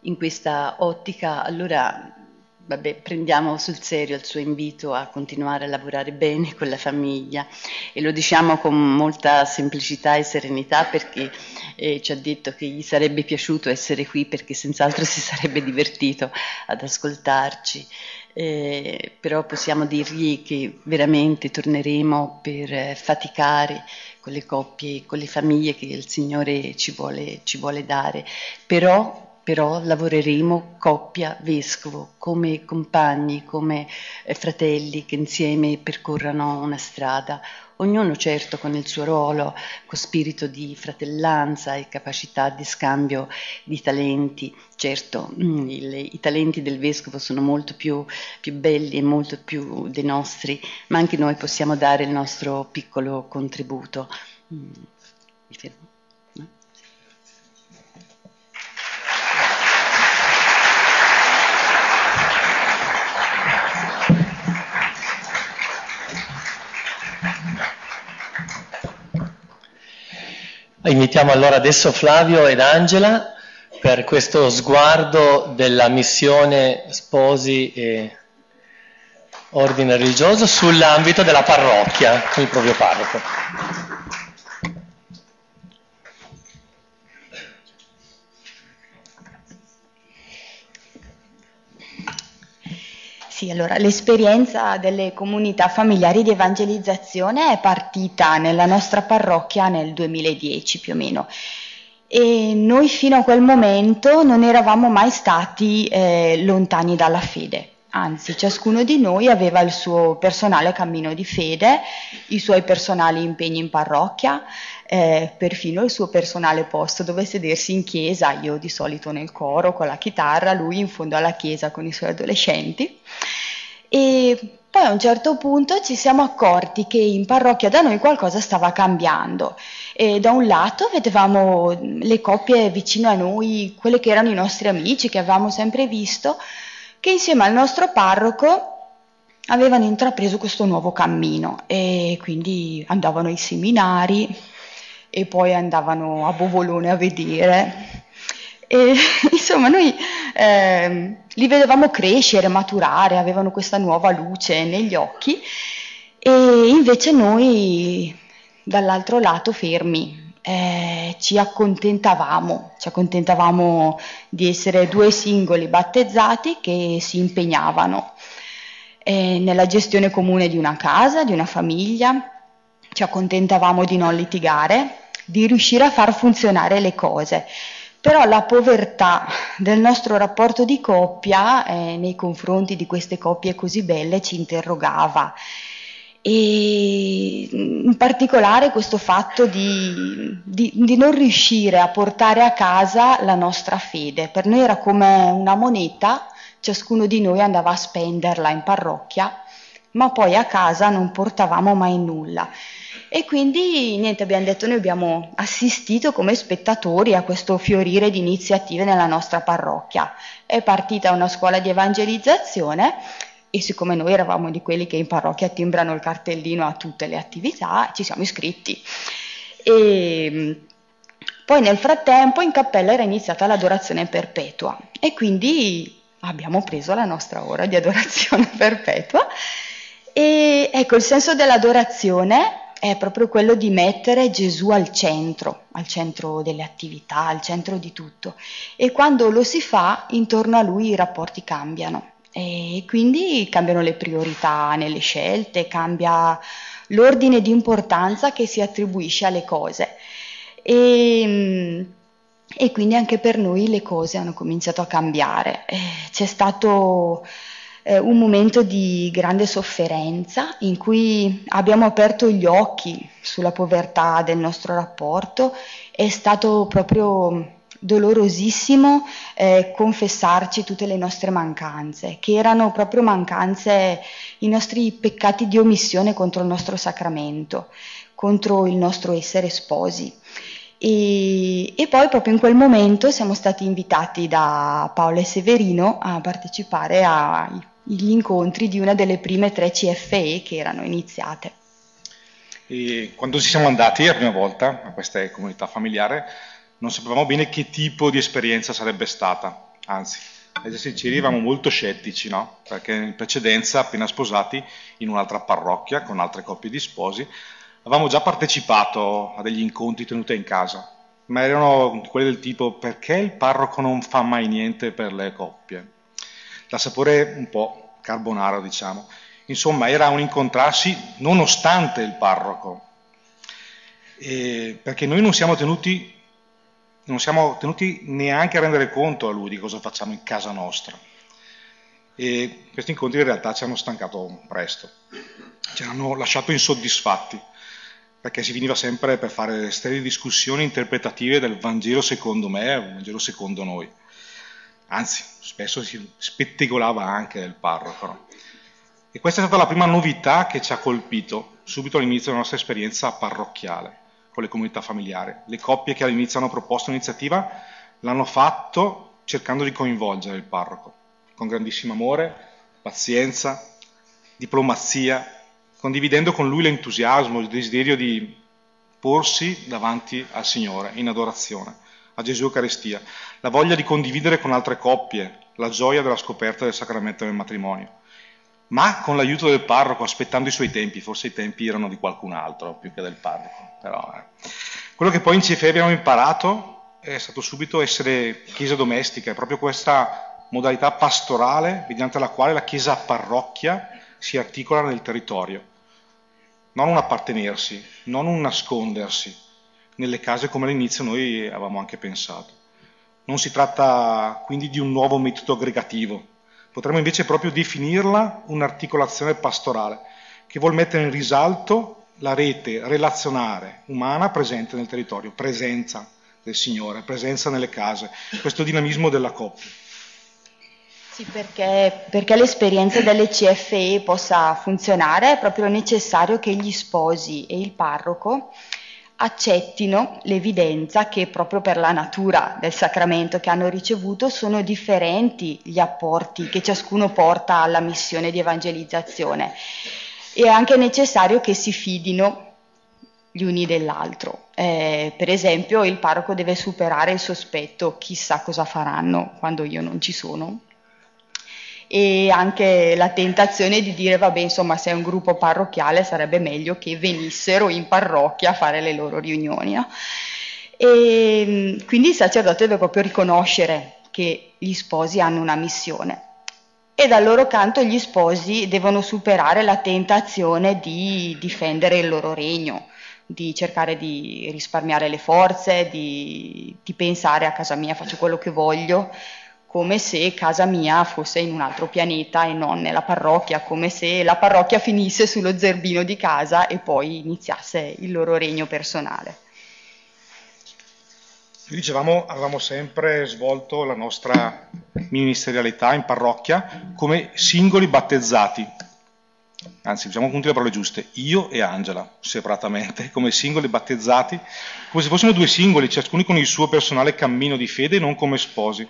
In questa ottica allora vabbè, prendiamo sul serio il suo invito a continuare a lavorare bene con la famiglia e lo diciamo con molta semplicità e serenità perché eh, ci ha detto che gli sarebbe piaciuto essere qui perché senz'altro [laughs] si sarebbe divertito ad ascoltarci. Eh, però possiamo dirgli che veramente torneremo per eh, faticare con le coppie, con le famiglie che il Signore ci vuole, ci vuole dare, però però lavoreremo coppia vescovo, come compagni, come eh, fratelli che insieme percorrano una strada, ognuno certo con il suo ruolo, con spirito di fratellanza e capacità di scambio di talenti. Certo, mm, il, i talenti del vescovo sono molto più, più belli e molto più dei nostri, ma anche noi possiamo dare il nostro piccolo contributo Mm, mi fermo. Invitiamo allora adesso Flavio ed Angela per questo sguardo della missione sposi e ordine religioso sull'ambito della parrocchia, il proprio parroco. Sì, allora l'esperienza delle comunità familiari di evangelizzazione è partita nella nostra parrocchia nel 2010 più o meno e noi fino a quel momento non eravamo mai stati eh, lontani dalla fede. Anzi, ciascuno di noi aveva il suo personale cammino di fede, i suoi personali impegni in parrocchia, eh, perfino il suo personale posto dove sedersi in chiesa, io di solito nel coro con la chitarra, lui in fondo alla chiesa con i suoi adolescenti. E poi a un certo punto ci siamo accorti che in parrocchia da noi qualcosa stava cambiando. E da un lato vedevamo le coppie vicino a noi, quelle che erano i nostri amici, che avevamo sempre visto, che insieme al nostro parroco avevano intrapreso questo nuovo cammino e quindi andavano ai seminari e poi andavano a Bovolone a vedere. E, [laughs] insomma, noi eh, li vedevamo crescere, maturare, avevano questa nuova luce negli occhi e invece noi dall'altro lato fermi, eh, ci accontentavamo, ci accontentavamo di essere due singoli battezzati che si impegnavano eh, nella gestione comune di una casa, di una famiglia, ci accontentavamo di non litigare, di riuscire a far funzionare le cose. Però la povertà del nostro rapporto di coppia eh, nei confronti di queste coppie così belle ci interrogava e in particolare questo fatto di, di, di, non riuscire a portare a casa la nostra fede. Per noi era come una moneta, ciascuno di noi andava a spenderla in parrocchia, ma poi a casa non portavamo mai nulla. E quindi niente, abbiamo detto, noi abbiamo assistito come spettatori a questo fiorire di iniziative nella nostra parrocchia. È partita una scuola di evangelizzazione e siccome noi eravamo di quelli che in parrocchia timbrano il cartellino a tutte le attività, ci siamo iscritti. E poi nel frattempo in cappella era iniziata l'adorazione perpetua. E quindi abbiamo preso la nostra ora di adorazione [laughs] perpetua. E ecco il senso dell'adorazione è proprio quello di mettere Gesù al centro, al centro delle attività, al centro di tutto. E quando lo si fa intorno a lui i rapporti cambiano e quindi cambiano le priorità nelle scelte, cambia l'ordine di importanza che si attribuisce alle cose. E, e quindi anche per noi le cose hanno cominciato a cambiare. Eh, c'è stato eh, un momento di grande sofferenza in cui abbiamo aperto gli occhi sulla povertà del nostro rapporto, è stato proprio dolorosissimo eh, confessarci tutte le nostre mancanze, che erano proprio mancanze, i nostri peccati di omissione contro il nostro sacramento, contro il nostro essere sposi. E, e, poi proprio in quel momento siamo stati invitati da Paolo e Severino a partecipare agli incontri di una delle prime tre CFE che erano iniziate. E quando ci siamo andati la prima volta a questa comunità familiare, non sapevamo bene che tipo di esperienza sarebbe stata, anzi, a essere sinceri, eravamo molto scettici, no? Perché in precedenza, appena sposati, in un'altra parrocchia, con altre coppie di sposi, avevamo già partecipato a degli incontri tenuti in casa, ma erano quelli del tipo perché il parroco non fa mai niente per le coppie? Da sapore un po' carbonaro, diciamo. Insomma, era un incontrarsi nonostante il parroco, e perché noi non siamo tenuti non siamo tenuti neanche a rendere conto a lui di cosa facciamo in casa nostra. E questi incontri in realtà ci hanno stancato presto, ci hanno lasciato insoddisfatti, perché si finiva sempre per fare sterili discussioni interpretative del Vangelo secondo me e Vangelo secondo noi. Anzi, spesso si spettegolava anche del parroco. E questa è stata la prima novità che ci ha colpito subito all'inizio della nostra esperienza parrocchiale con le comunità familiari. Le coppie che all'inizio hanno proposto l'iniziativa l'hanno fatto cercando di coinvolgere il parroco, con grandissimo amore, pazienza, diplomazia, condividendo con lui l'entusiasmo, il desiderio di porsi davanti al Signore in adorazione, a Gesù Eucaristia, la voglia di condividere con altre coppie la gioia della scoperta del sacramento del matrimonio, ma con l'aiuto del parroco, aspettando i suoi tempi, forse i tempi erano di qualcun altro più che del parroco. Però, eh. Quello che poi in CFE abbiamo imparato è stato subito essere chiesa domestica, è proprio questa modalità pastorale mediante la quale la chiesa parrocchia si articola nel territorio non un appartenersi, non un nascondersi nelle case come all'inizio noi avevamo anche pensato. Non si tratta quindi di un nuovo metodo aggregativo, potremmo invece proprio definirla un'articolazione pastorale che vuol mettere in risalto la rete relazionale umana presente nel territorio, presenza del Signore, presenza nelle case, questo dinamismo della coppia. Sì, perché, perché l'esperienza delle CFE possa funzionare è proprio necessario che gli sposi e il parroco accettino l'evidenza che proprio per la natura del sacramento che hanno ricevuto sono differenti gli apporti che ciascuno porta alla missione di evangelizzazione. È anche necessario che si fidino gli uni dell'altro. Eh, per esempio il parroco deve superare il sospetto chissà cosa faranno quando io non ci sono, e anche la tentazione di dire vabbè insomma se è un gruppo parrocchiale sarebbe meglio che venissero in parrocchia a fare le loro riunioni. No? E quindi il sacerdote deve proprio riconoscere che gli sposi hanno una missione e dal loro canto gli sposi devono superare la tentazione di difendere il loro regno, di cercare di risparmiare le forze, di, di pensare a casa mia faccio quello che voglio, come se casa mia fosse in un altro pianeta e non nella parrocchia, come se la parrocchia finisse sullo zerbino di casa e poi iniziasse il loro regno personale. Dicevamo, avevamo sempre svolto la nostra ministerialità in parrocchia come singoli battezzati, anzi usiamo appunto le parole giuste, io e Angela, separatamente, [laughs] come singoli battezzati, come se fossimo due singoli, ciascuno con il suo personale cammino di fede, non come sposi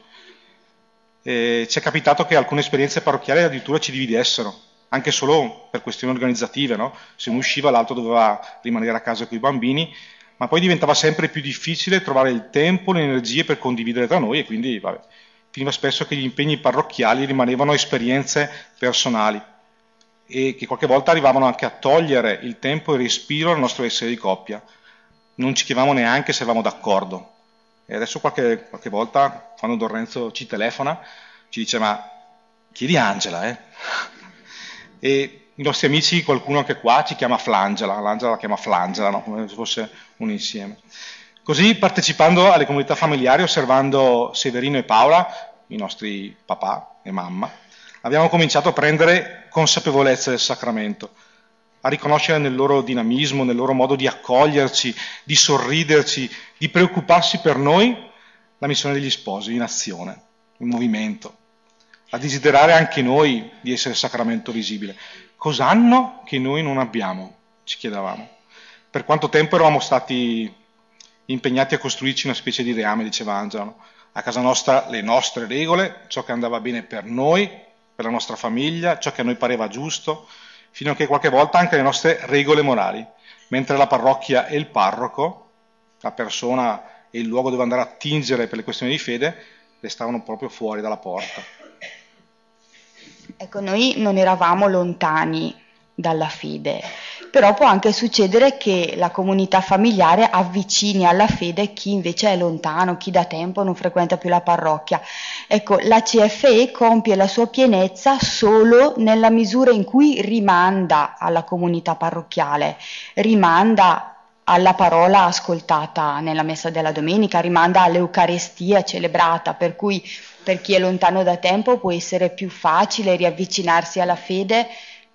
eh, ci è capitato che alcune esperienze parrocchiali addirittura ci dividessero, anche solo per questioni organizzative, no? se uno usciva l'altro doveva rimanere a casa con i bambini, ma poi diventava sempre più difficile trovare il tempo, le energie per condividere tra noi e quindi vabbè, finiva spesso che gli impegni parrocchiali rimanevano esperienze personali e che qualche volta arrivavano anche a togliere il tempo e il respiro al nostro essere di coppia. Non ci chiedevamo neanche se eravamo d'accordo, e adesso qualche, qualche volta, quando Don Renzo ci telefona, ci dice ma chiedi Angela, eh? [laughs] E i nostri amici, qualcuno anche qua, ci chiama Flangela, l'Angela la chiama Flangela, no? come se fosse un insieme. Così partecipando alle comunità familiari, osservando Severino e Paola, i nostri papà e mamma, abbiamo cominciato a prendere consapevolezza del sacramento a riconoscere nel loro dinamismo, nel loro modo di accoglierci, di sorriderci, di preoccuparsi per noi, la missione degli sposi in azione, in movimento, a desiderare anche noi di essere sacramento visibile. Cosa hanno che noi non abbiamo? Ci chiedevamo. Per quanto tempo eravamo stati impegnati a costruirci una specie di reame, diceva Angelo. A casa nostra le nostre regole, ciò che andava bene per noi, per la nostra famiglia, ciò che a noi pareva giusto, fino a che qualche volta anche le nostre regole morali, mentre la parrocchia e il parroco, la persona e il luogo dove andare a tingere per le questioni di fede, restavano proprio fuori dalla porta. Ecco, noi non eravamo lontani dalla fede, però può anche succedere che la comunità familiare avvicini alla fede chi invece è lontano, chi da tempo non frequenta più la parrocchia. Ecco, la CFE compie la sua pienezza solo nella misura in cui rimanda alla comunità parrocchiale, rimanda alla parola ascoltata nella messa della domenica, rimanda all'Eucarestia celebrata, per cui per chi è lontano da tempo può essere più facile riavvicinarsi alla fede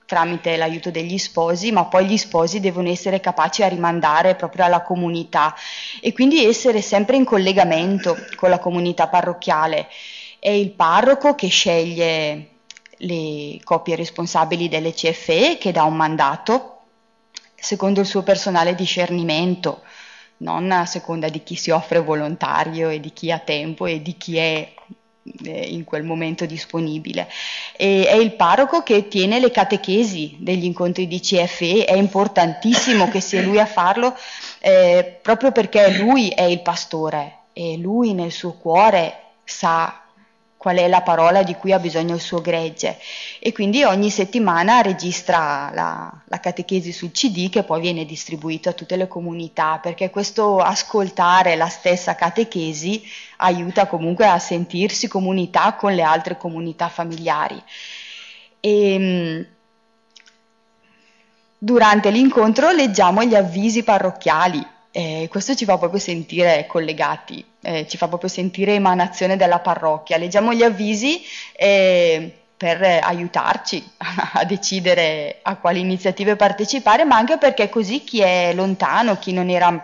tramite l'aiuto degli sposi, ma poi gli sposi devono essere capaci a rimandare proprio alla comunità e quindi essere sempre in collegamento con la comunità parrocchiale. È il parroco che sceglie le coppie responsabili delle CFE, che dà un mandato secondo il suo personale discernimento, non a seconda di chi si offre volontario e di chi ha tempo e di chi è eh, in quel momento disponibile. E è il parroco che tiene le catechesi degli incontri di CFE, è importantissimo che sia lui a farlo eh, proprio perché lui è il pastore e lui nel suo cuore sa qual è la parola di cui ha bisogno il suo gregge e quindi ogni settimana registra la, la, catechesi sul CD che poi viene distribuito a tutte le comunità perché questo ascoltare la stessa catechesi aiuta comunque a sentirsi comunità con le altre comunità familiari. E, ehm, durante l'incontro leggiamo gli avvisi parrocchiali e questo ci fa proprio sentire collegati, eh, ci fa proprio sentire emanazione della parrocchia. Leggiamo gli avvisi eh, per aiutarci [laughs] a decidere a quali iniziative partecipare, ma anche perché così chi è lontano, chi non, era,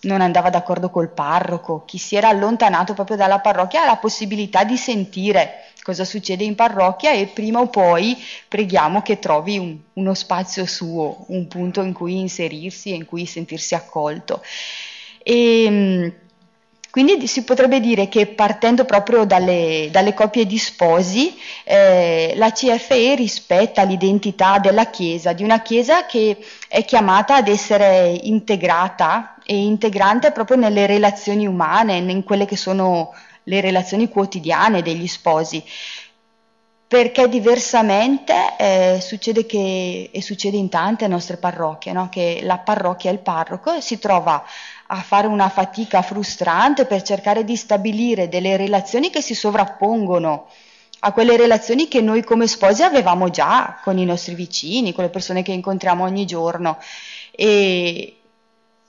non andava d'accordo col parroco, chi si era allontanato proprio dalla parrocchia ha la possibilità di sentire cosa succede in parrocchia e prima o poi preghiamo che trovi un, uno spazio suo, un punto in cui inserirsi e in cui sentirsi accolto. E, ehm, quindi si potrebbe dire che partendo proprio dalle, dalle coppie di sposi, eh, la CFE rispetta l'identità della Chiesa, di una Chiesa che è chiamata ad essere integrata e integrante proprio nelle relazioni umane, in quelle che sono le relazioni quotidiane degli sposi, perché diversamente eh, succede che, e succede in tante nostre parrocchie, no? che la parrocchia e il parroco si trova a fare una fatica frustrante per cercare di stabilire delle relazioni che si sovrappongono a quelle relazioni che noi come sposi avevamo già con i nostri vicini, con le persone che incontriamo ogni giorno. E,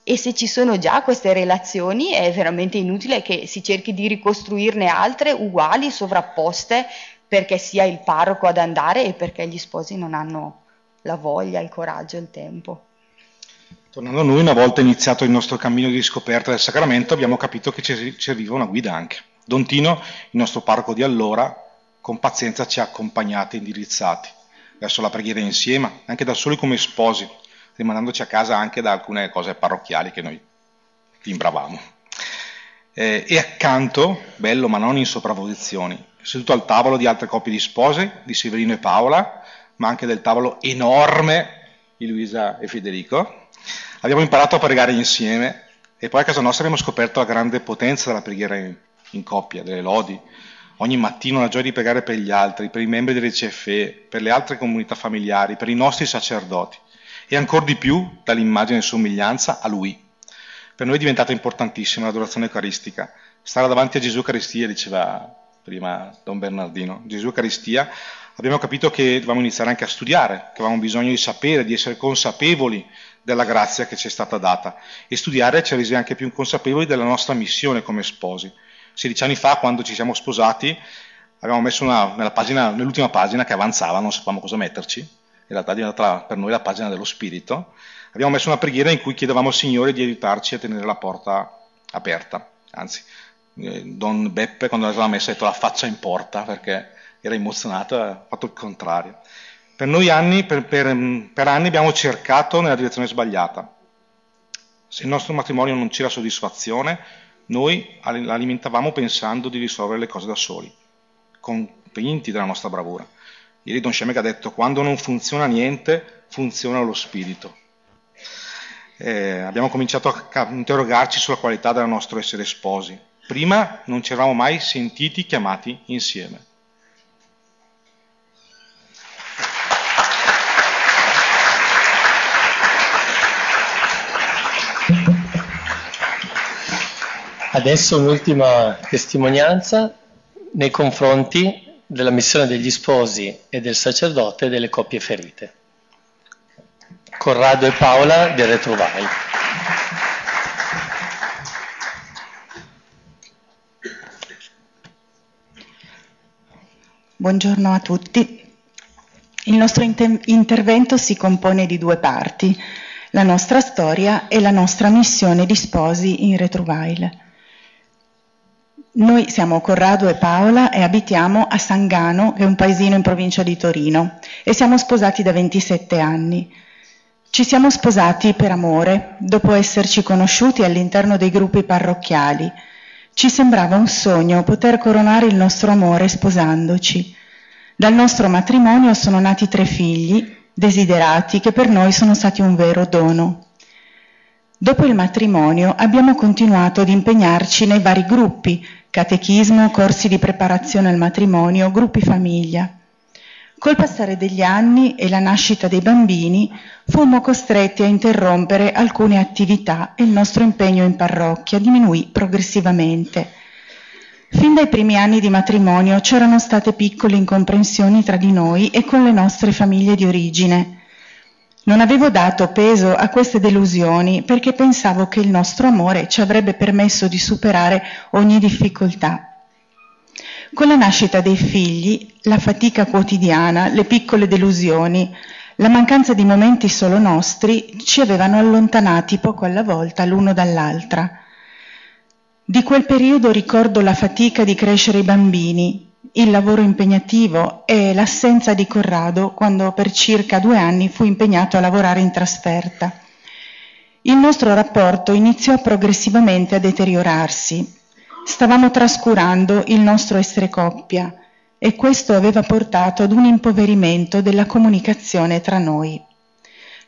e se ci sono già queste relazioni è veramente inutile che si cerchi di ricostruirne altre uguali, sovrapposte, perché sia il parroco ad andare e perché gli sposi non hanno la voglia, il coraggio, il tempo. Tornando a noi, una volta iniziato il nostro cammino di riscoperta del sacramento, abbiamo capito che ci serviva una guida anche. Don Tino, il nostro parroco di allora, con pazienza ci ha accompagnati e indirizzati verso la preghiera insieme, anche da soli come sposi, rimanendoci a casa anche da alcune cose parrocchiali che noi timbravamo. Eh, e accanto, bello ma non in sopravposizioni, seduto al tavolo di altre coppie di spose, di Severino e Paola, ma anche del tavolo enorme di Luisa e Federico, abbiamo imparato a pregare insieme e poi a casa nostra abbiamo scoperto la grande potenza della preghiera in, in coppia, delle lodi. Ogni mattino la gioia di pregare per gli altri, per i membri delle CFE, per le altre comunità familiari, per i nostri sacerdoti e ancora di più dall'immagine e somiglianza a Lui. Per noi è diventata importantissima l'adorazione eucaristica. Stare davanti a Gesù Eucaristia, diceva prima Don Bernardino, Gesù Eucaristia, abbiamo capito che dovevamo iniziare anche a studiare, che avevamo bisogno di sapere, di essere consapevoli della grazia che ci è stata data e studiare ci ha resi anche più consapevoli della nostra missione come sposi. 16 anni fa, quando ci siamo sposati, avevamo messo una, pagina, nell'ultima pagina che avanzava, non sapevamo cosa metterci, in realtà è diventata per noi la pagina dello spirito, abbiamo messo una preghiera in cui chiedevamo al Signore di aiutarci a tenere la porta aperta. Anzi, eh, Don Beppe quando l'aveva messa ha detto la faccia in porta perché era emozionato e ha fatto il contrario. Per noi anni, per, per, per anni abbiamo cercato nella direzione sbagliata. Se il nostro matrimonio non c'era soddisfazione, noi l'alimentavamo pensando di risolvere le cose da soli, convinti della nostra bravura. Ieri Don Shemek ha detto quando non funziona niente, funziona lo spirito. Eh, abbiamo cominciato a interrogarci sulla qualità del nostro essere sposi. Prima non ci eravamo mai sentiti chiamati insieme. Adesso un'ultima testimonianza nei confronti della missione degli sposi e del sacerdote e delle coppie ferite. Corrado e Paola del Retrovai. Buongiorno a tutti. Il nostro inter- intervento si compone di due parti, la nostra storia e la nostra missione di sposi in Retrovail. Noi siamo Corrado e Paola e abitiamo a Sangano, che è un paesino in provincia di Torino, e siamo sposati da 27 anni. Ci siamo sposati per amore, dopo esserci conosciuti all'interno dei gruppi parrocchiali. Ci sembrava un sogno poter coronare il nostro amore sposandoci. Dal nostro matrimonio sono nati tre figli, desiderati, che per noi sono stati un vero dono. Dopo il matrimonio abbiamo continuato ad impegnarci nei vari gruppi, catechismo, corsi di preparazione al matrimonio, gruppi famiglia. Col passare degli anni e la nascita dei bambini fummo costretti a interrompere alcune attività e il nostro impegno in parrocchia diminuì progressivamente. Fin dai primi anni di matrimonio c'erano state piccole incomprensioni tra di noi e con le nostre famiglie di origine. Non avevo dato peso a queste delusioni perché pensavo che il nostro amore ci avrebbe permesso di superare ogni difficoltà. Con la nascita dei figli, la fatica quotidiana, le piccole delusioni, la mancanza di momenti solo nostri ci avevano allontanati poco alla volta l'uno dall'altra. Di quel periodo ricordo la fatica di crescere i bambini, il lavoro impegnativo e l'assenza di Corrado quando per circa due anni fu impegnato a lavorare in trasferta. Il nostro rapporto iniziò progressivamente a deteriorarsi Stavamo trascurando il nostro essere coppia e questo aveva portato ad un impoverimento della comunicazione tra noi.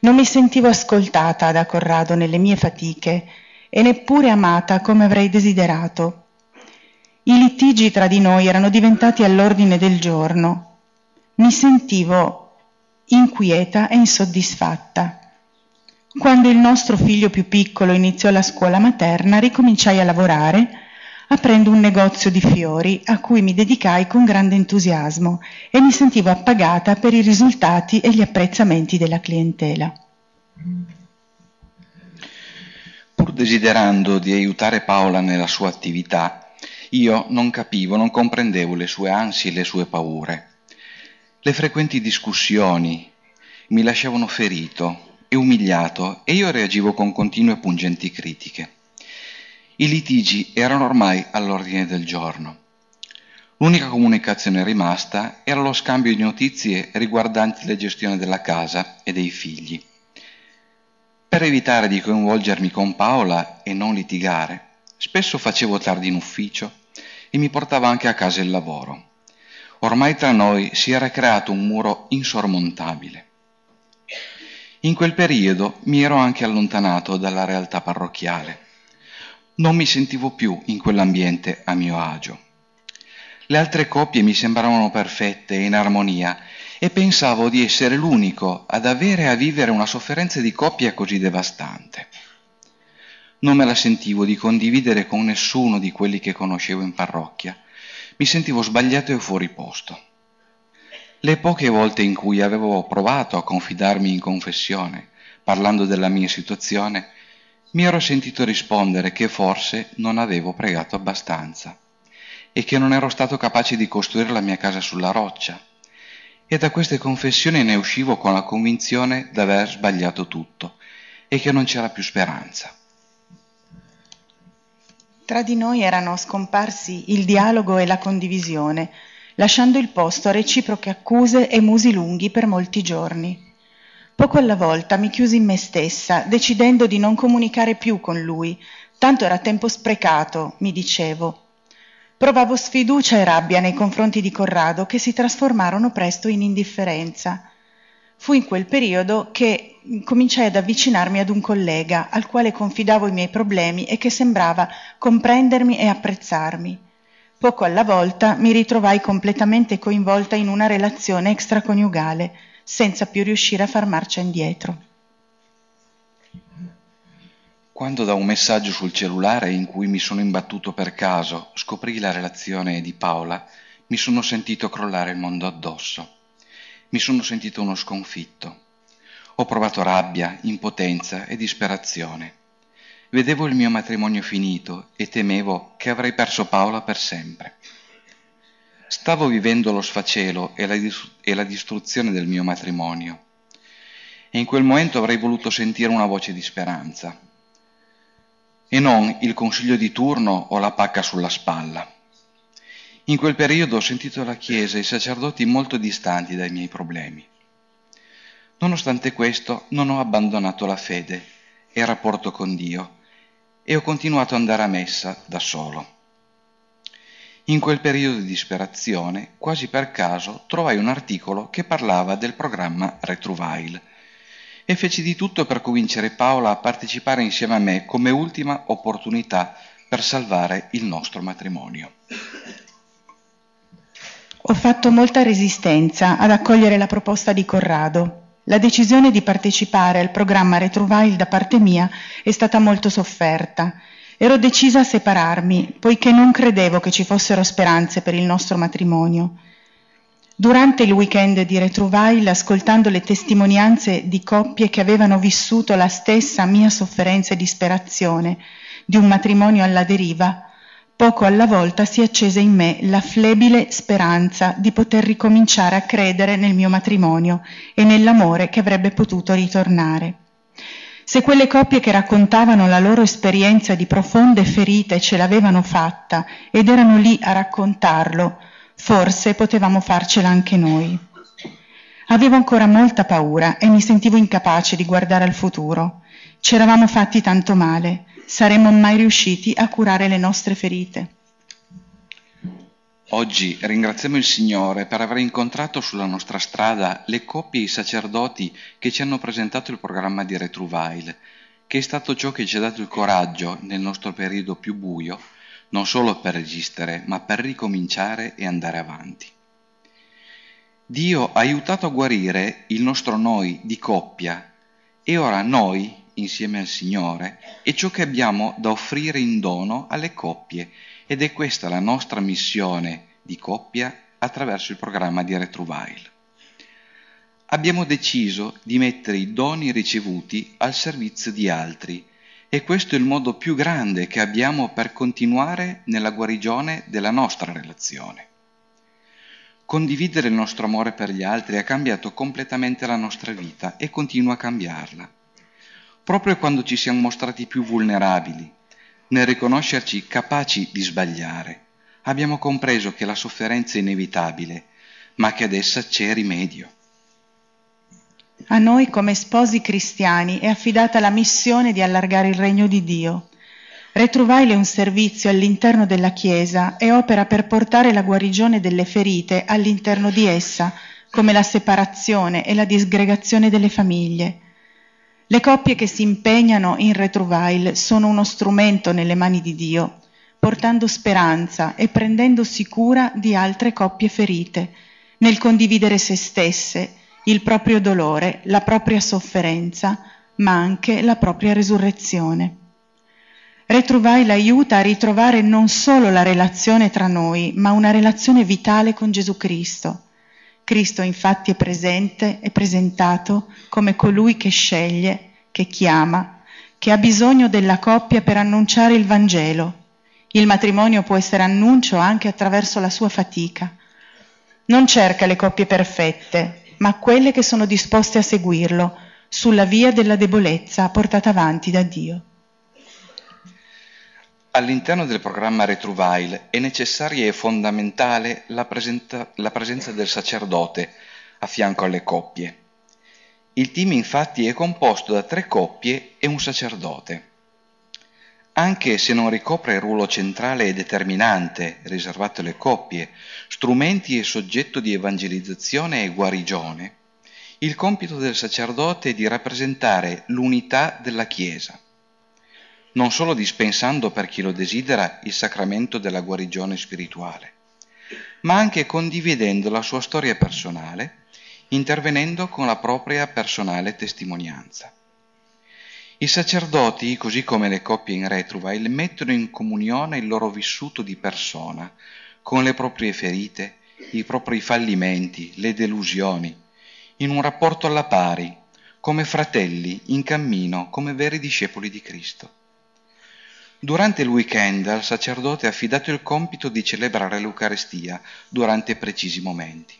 Non mi sentivo ascoltata da Corrado nelle mie fatiche e neppure amata come avrei desiderato. I litigi tra di noi erano diventati all'ordine del giorno. Mi sentivo inquieta e insoddisfatta. Quando il nostro figlio più piccolo iniziò la scuola materna, ricominciai a lavorare aprendo un negozio di fiori a cui mi dedicai con grande entusiasmo e mi sentivo appagata per i risultati e gli apprezzamenti della clientela. Pur desiderando di aiutare Paola nella sua attività, io non capivo, non comprendevo le sue ansie e le sue paure. Le frequenti discussioni mi lasciavano ferito e umiliato e io reagivo con continue pungenti critiche. I litigi erano ormai all'ordine del giorno. L'unica comunicazione rimasta era lo scambio di notizie riguardanti la gestione della casa e dei figli. Per evitare di coinvolgermi con Paola e non litigare, spesso facevo tardi in ufficio e mi portavo anche a casa il lavoro. Ormai tra noi si era creato un muro insormontabile. In quel periodo mi ero anche allontanato dalla realtà parrocchiale non mi sentivo più in quell'ambiente a mio agio. Le altre coppie mi sembravano perfette e in armonia e pensavo di essere l'unico ad avere a vivere una sofferenza di coppia così devastante. Non me la sentivo di condividere con nessuno di quelli che conoscevo in parrocchia. Mi sentivo sbagliato e fuori posto. Le poche volte in cui avevo provato a confidarmi in confessione, parlando della mia situazione, mi ero sentito rispondere che forse non avevo pregato abbastanza e che non ero stato capace di costruire la mia casa sulla roccia. E da queste confessioni ne uscivo con la convinzione d'aver sbagliato tutto e che non c'era più speranza. Tra di noi erano scomparsi il dialogo e la condivisione, lasciando il posto a reciproche accuse e musi lunghi per molti giorni. Poco alla volta mi chiusi in me stessa, decidendo di non comunicare più con lui, tanto era tempo sprecato, mi dicevo. Provavo sfiducia e rabbia nei confronti di Corrado, che si trasformarono presto in indifferenza. Fu in quel periodo che cominciai ad avvicinarmi ad un collega, al quale confidavo i miei problemi e che sembrava comprendermi e apprezzarmi. Poco alla volta mi ritrovai completamente coinvolta in una relazione extraconiugale, senza più riuscire a far marcia indietro. Quando da un messaggio sul cellulare in cui mi sono imbattuto per caso scoprì la relazione di Paola, mi sono sentito crollare il mondo addosso. Mi sono sentito uno sconfitto. Ho provato rabbia, impotenza e disperazione. Vedevo il mio matrimonio finito e temevo che avrei perso Paola per sempre. Stavo vivendo lo sfacelo e la, dis- e la distruzione del mio matrimonio e in quel momento avrei voluto sentire una voce di speranza e non il consiglio di turno o la pacca sulla spalla. In quel periodo ho sentito la Chiesa e i sacerdoti molto distanti dai miei problemi. Nonostante questo non ho abbandonato la fede e il rapporto con Dio e ho continuato ad andare a messa da solo. In quel periodo di disperazione, quasi per caso, trovai un articolo che parlava del programma Retrovail e feci di tutto per convincere Paola a partecipare insieme a me come ultima opportunità per salvare il nostro matrimonio. Ho fatto molta resistenza ad accogliere la proposta di Corrado. La decisione di partecipare al programma Retrovail da parte mia è stata molto sofferta. Ero decisa a separarmi, poiché non credevo che ci fossero speranze per il nostro matrimonio. Durante il weekend di Retrovail, ascoltando le testimonianze di coppie che avevano vissuto la stessa mia sofferenza e disperazione di un matrimonio alla deriva, poco alla volta si accese in me la flebile speranza di poter ricominciare a credere nel mio matrimonio e nell'amore che avrebbe potuto ritornare. Se quelle coppie che raccontavano la loro esperienza di profonde ferite ce l'avevano fatta ed erano lì a raccontarlo, Forse potevamo farcela anche noi. Avevo ancora molta paura e mi sentivo incapace di guardare al futuro. Ci eravamo fatti tanto male, saremmo mai riusciti a curare le nostre ferite. Oggi ringraziamo il Signore per aver incontrato sulla nostra strada le coppie e i sacerdoti che ci hanno presentato il programma di Retruvail, che è stato ciò che ci ha dato il coraggio nel nostro periodo più buio non solo per resistere, ma per ricominciare e andare avanti. Dio ha aiutato a guarire il nostro noi di coppia e ora noi, insieme al Signore, è ciò che abbiamo da offrire in dono alle coppie ed è questa la nostra missione di coppia attraverso il programma di Retruvail. Abbiamo deciso di mettere i doni ricevuti al servizio di altri e questo è il modo più grande che abbiamo per continuare nella guarigione della nostra relazione. Condividere il nostro amore per gli altri ha cambiato completamente la nostra vita e continua a cambiarla. Proprio quando ci siamo mostrati più vulnerabili, nel riconoscerci capaci di sbagliare, abbiamo compreso che la sofferenza è inevitabile, ma che ad essa c'è rimedio. A noi come sposi cristiani è affidata la missione di allargare il regno di Dio. Retrovail è un servizio all'interno della Chiesa e opera per portare la guarigione delle ferite all'interno di essa, come la separazione e la disgregazione delle famiglie. Le coppie che si impegnano in Retrovail sono uno strumento nelle mani di Dio, portando speranza e prendendosi cura di altre coppie ferite, nel condividere se stesse il proprio dolore, la propria sofferenza, ma anche la propria resurrezione. Retrovai l'aiuta a ritrovare non solo la relazione tra noi, ma una relazione vitale con Gesù Cristo. Cristo infatti è presente, è presentato come colui che sceglie, che chiama, che ha bisogno della coppia per annunciare il Vangelo. Il matrimonio può essere annuncio anche attraverso la sua fatica. Non cerca le coppie perfette, ma quelle che sono disposte a seguirlo sulla via della debolezza portata avanti da Dio. All'interno del programma Retruvail è necessaria e fondamentale la, la presenza del sacerdote a fianco alle coppie. Il team infatti è composto da tre coppie e un sacerdote. Anche se non ricopre il ruolo centrale e determinante riservato alle coppie, strumenti e soggetto di evangelizzazione e guarigione, il compito del sacerdote è di rappresentare l'unità della Chiesa, non solo dispensando per chi lo desidera il sacramento della guarigione spirituale, ma anche condividendo la sua storia personale, intervenendo con la propria personale testimonianza. I sacerdoti, così come le coppie in Retruvail, mettono in comunione il loro vissuto di persona, con le proprie ferite, i propri fallimenti, le delusioni, in un rapporto alla pari, come fratelli in cammino, come veri discepoli di Cristo. Durante il weekend al sacerdote è affidato il compito di celebrare l'Eucarestia durante precisi momenti.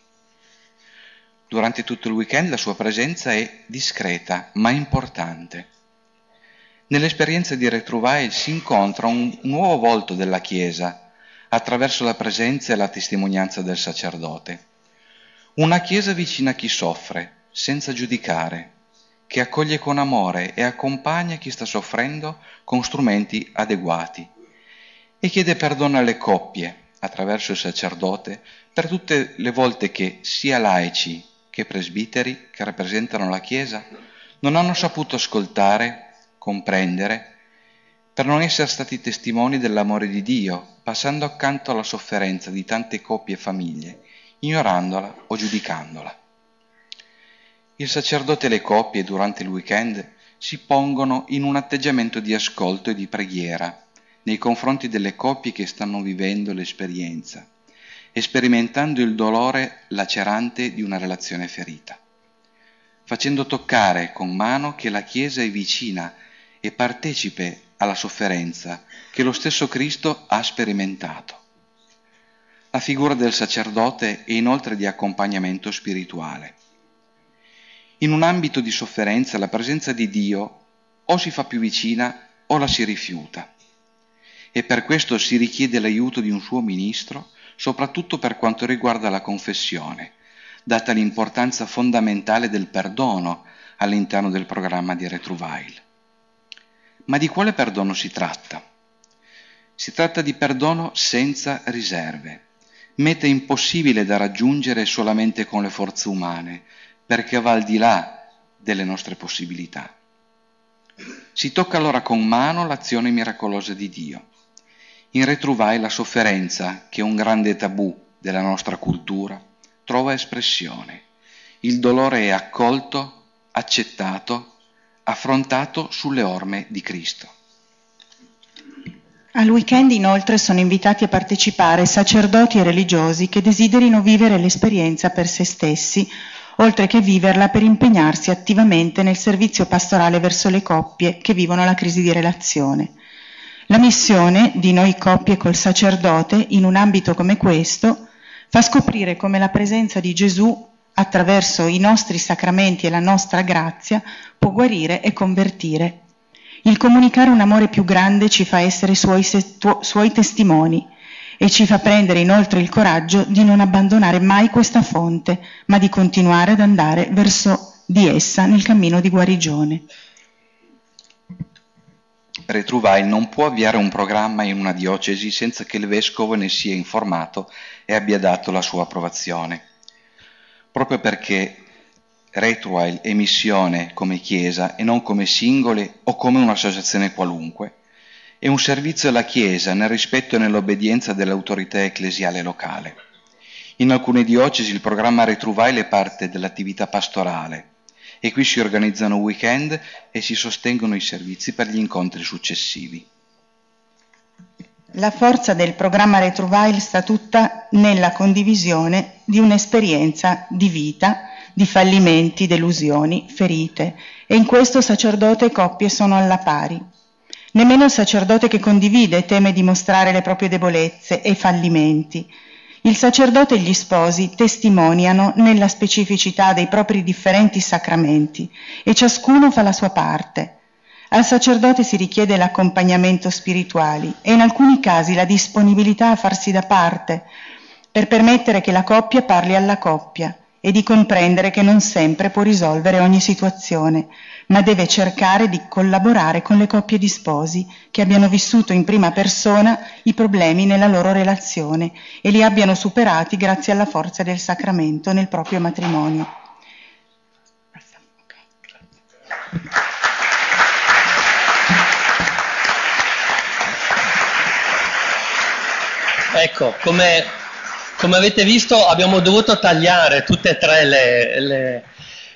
Durante tutto il weekend la sua presenza è discreta ma importante. Nell'esperienza di Retrouvaille si incontra un nuovo volto della Chiesa attraverso la presenza e la testimonianza del sacerdote. Una Chiesa vicina a chi soffre, senza giudicare, che accoglie con amore e accompagna chi sta soffrendo con strumenti adeguati e chiede perdono alle coppie attraverso il sacerdote per tutte le volte che sia laici che presbiteri che rappresentano la Chiesa non hanno saputo ascoltare, comprendere, per non essere stati testimoni dell'amore di Dio, passando accanto alla sofferenza di tante coppie e famiglie, ignorandola o giudicandola. Il sacerdote e le coppie durante il weekend si pongono in un atteggiamento di ascolto e di preghiera nei confronti delle coppie che stanno vivendo l'esperienza sperimentando il dolore lacerante di una relazione ferita, facendo toccare con mano che la Chiesa è vicina e partecipe alla sofferenza che lo stesso Cristo ha sperimentato. La figura del sacerdote è inoltre di accompagnamento spirituale. In un ambito di sofferenza la presenza di Dio o si fa più vicina o la si rifiuta e per questo si richiede l'aiuto di un suo ministro, soprattutto per quanto riguarda la confessione, data l'importanza fondamentale del perdono all'interno del programma di Retrouvail. Ma di quale perdono si tratta? Si tratta di perdono senza riserve, meta impossibile da raggiungere solamente con le forze umane, perché va al di là delle nostre possibilità. Si tocca allora con mano l'azione miracolosa di Dio. In Retruvai la sofferenza, che è un grande tabù della nostra cultura, trova espressione. Il dolore è accolto, accettato affrontato sulle orme di Cristo. Al weekend inoltre sono invitati a partecipare sacerdoti e religiosi che desiderino vivere l'esperienza per se stessi, oltre che viverla per impegnarsi attivamente nel servizio pastorale verso le coppie che vivono la crisi di relazione. La missione di noi coppie col sacerdote in un ambito come questo fa scoprire come la presenza di Gesù attraverso i nostri sacramenti e la nostra grazia, può guarire e convertire. Il comunicare un amore più grande ci fa essere suoi, suoi testimoni e ci fa prendere inoltre il coraggio di non abbandonare mai questa fonte, ma di continuare ad andare verso di essa nel cammino di guarigione. Retruvai non può avviare un programma in una diocesi senza che il vescovo ne sia informato e abbia dato la sua approvazione proprio perché Retweil è missione come Chiesa e non come singoli o come un'associazione qualunque. È un servizio alla Chiesa nel rispetto e nell'obbedienza dell'autorità ecclesiale locale. In alcune diocesi il programma Retrouvail è parte dell'attività pastorale e qui si organizzano weekend e si sostengono i servizi per gli incontri successivi. La forza del programma Retrouvail sta tutta nella condivisione di un'esperienza di vita, di fallimenti, delusioni, ferite, e in questo sacerdote e coppie sono alla pari. Nemmeno il sacerdote che condivide teme di mostrare le proprie debolezze e fallimenti. Il sacerdote e gli sposi testimoniano nella specificità dei propri differenti sacramenti e ciascuno fa la sua parte al sacerdote si richiede l'accompagnamento spirituale e in alcuni casi la disponibilità a farsi da parte per permettere che la coppia parli alla coppia e di comprendere che non sempre può risolvere ogni situazione, ma deve cercare di collaborare con le coppie di sposi che abbiano vissuto in prima persona i problemi nella loro relazione e li abbiano superati grazie alla forza del sacramento nel proprio matrimonio. Ecco, come, come, avete visto abbiamo dovuto tagliare tutte e tre le, le,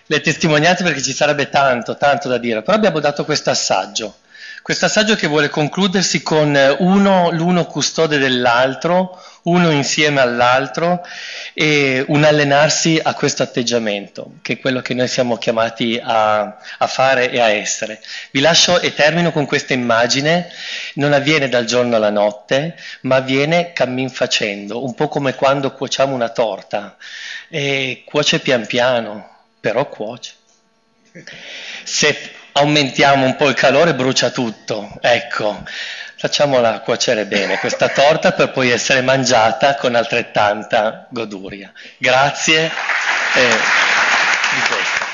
le testimonianze perché ci sarebbe tanto, tanto da dire, però abbiamo dato questo assaggio. Questo assaggio che vuole concludersi con uno, l'uno custode dell'altro, uno insieme all'altro e un allenarsi a questo atteggiamento, che è quello che noi siamo chiamati a, a fare e a essere. Vi lascio e termino con questa immagine, non avviene dal giorno alla notte, ma avviene cammin facendo, un po' come quando cuociamo una torta, e cuoce pian piano, però cuoce. Se aumentiamo un po' il calore brucia tutto, ecco, facciamola cuocere bene questa torta per poi essere mangiata con altrettanta goduria. Grazie eh, di questo.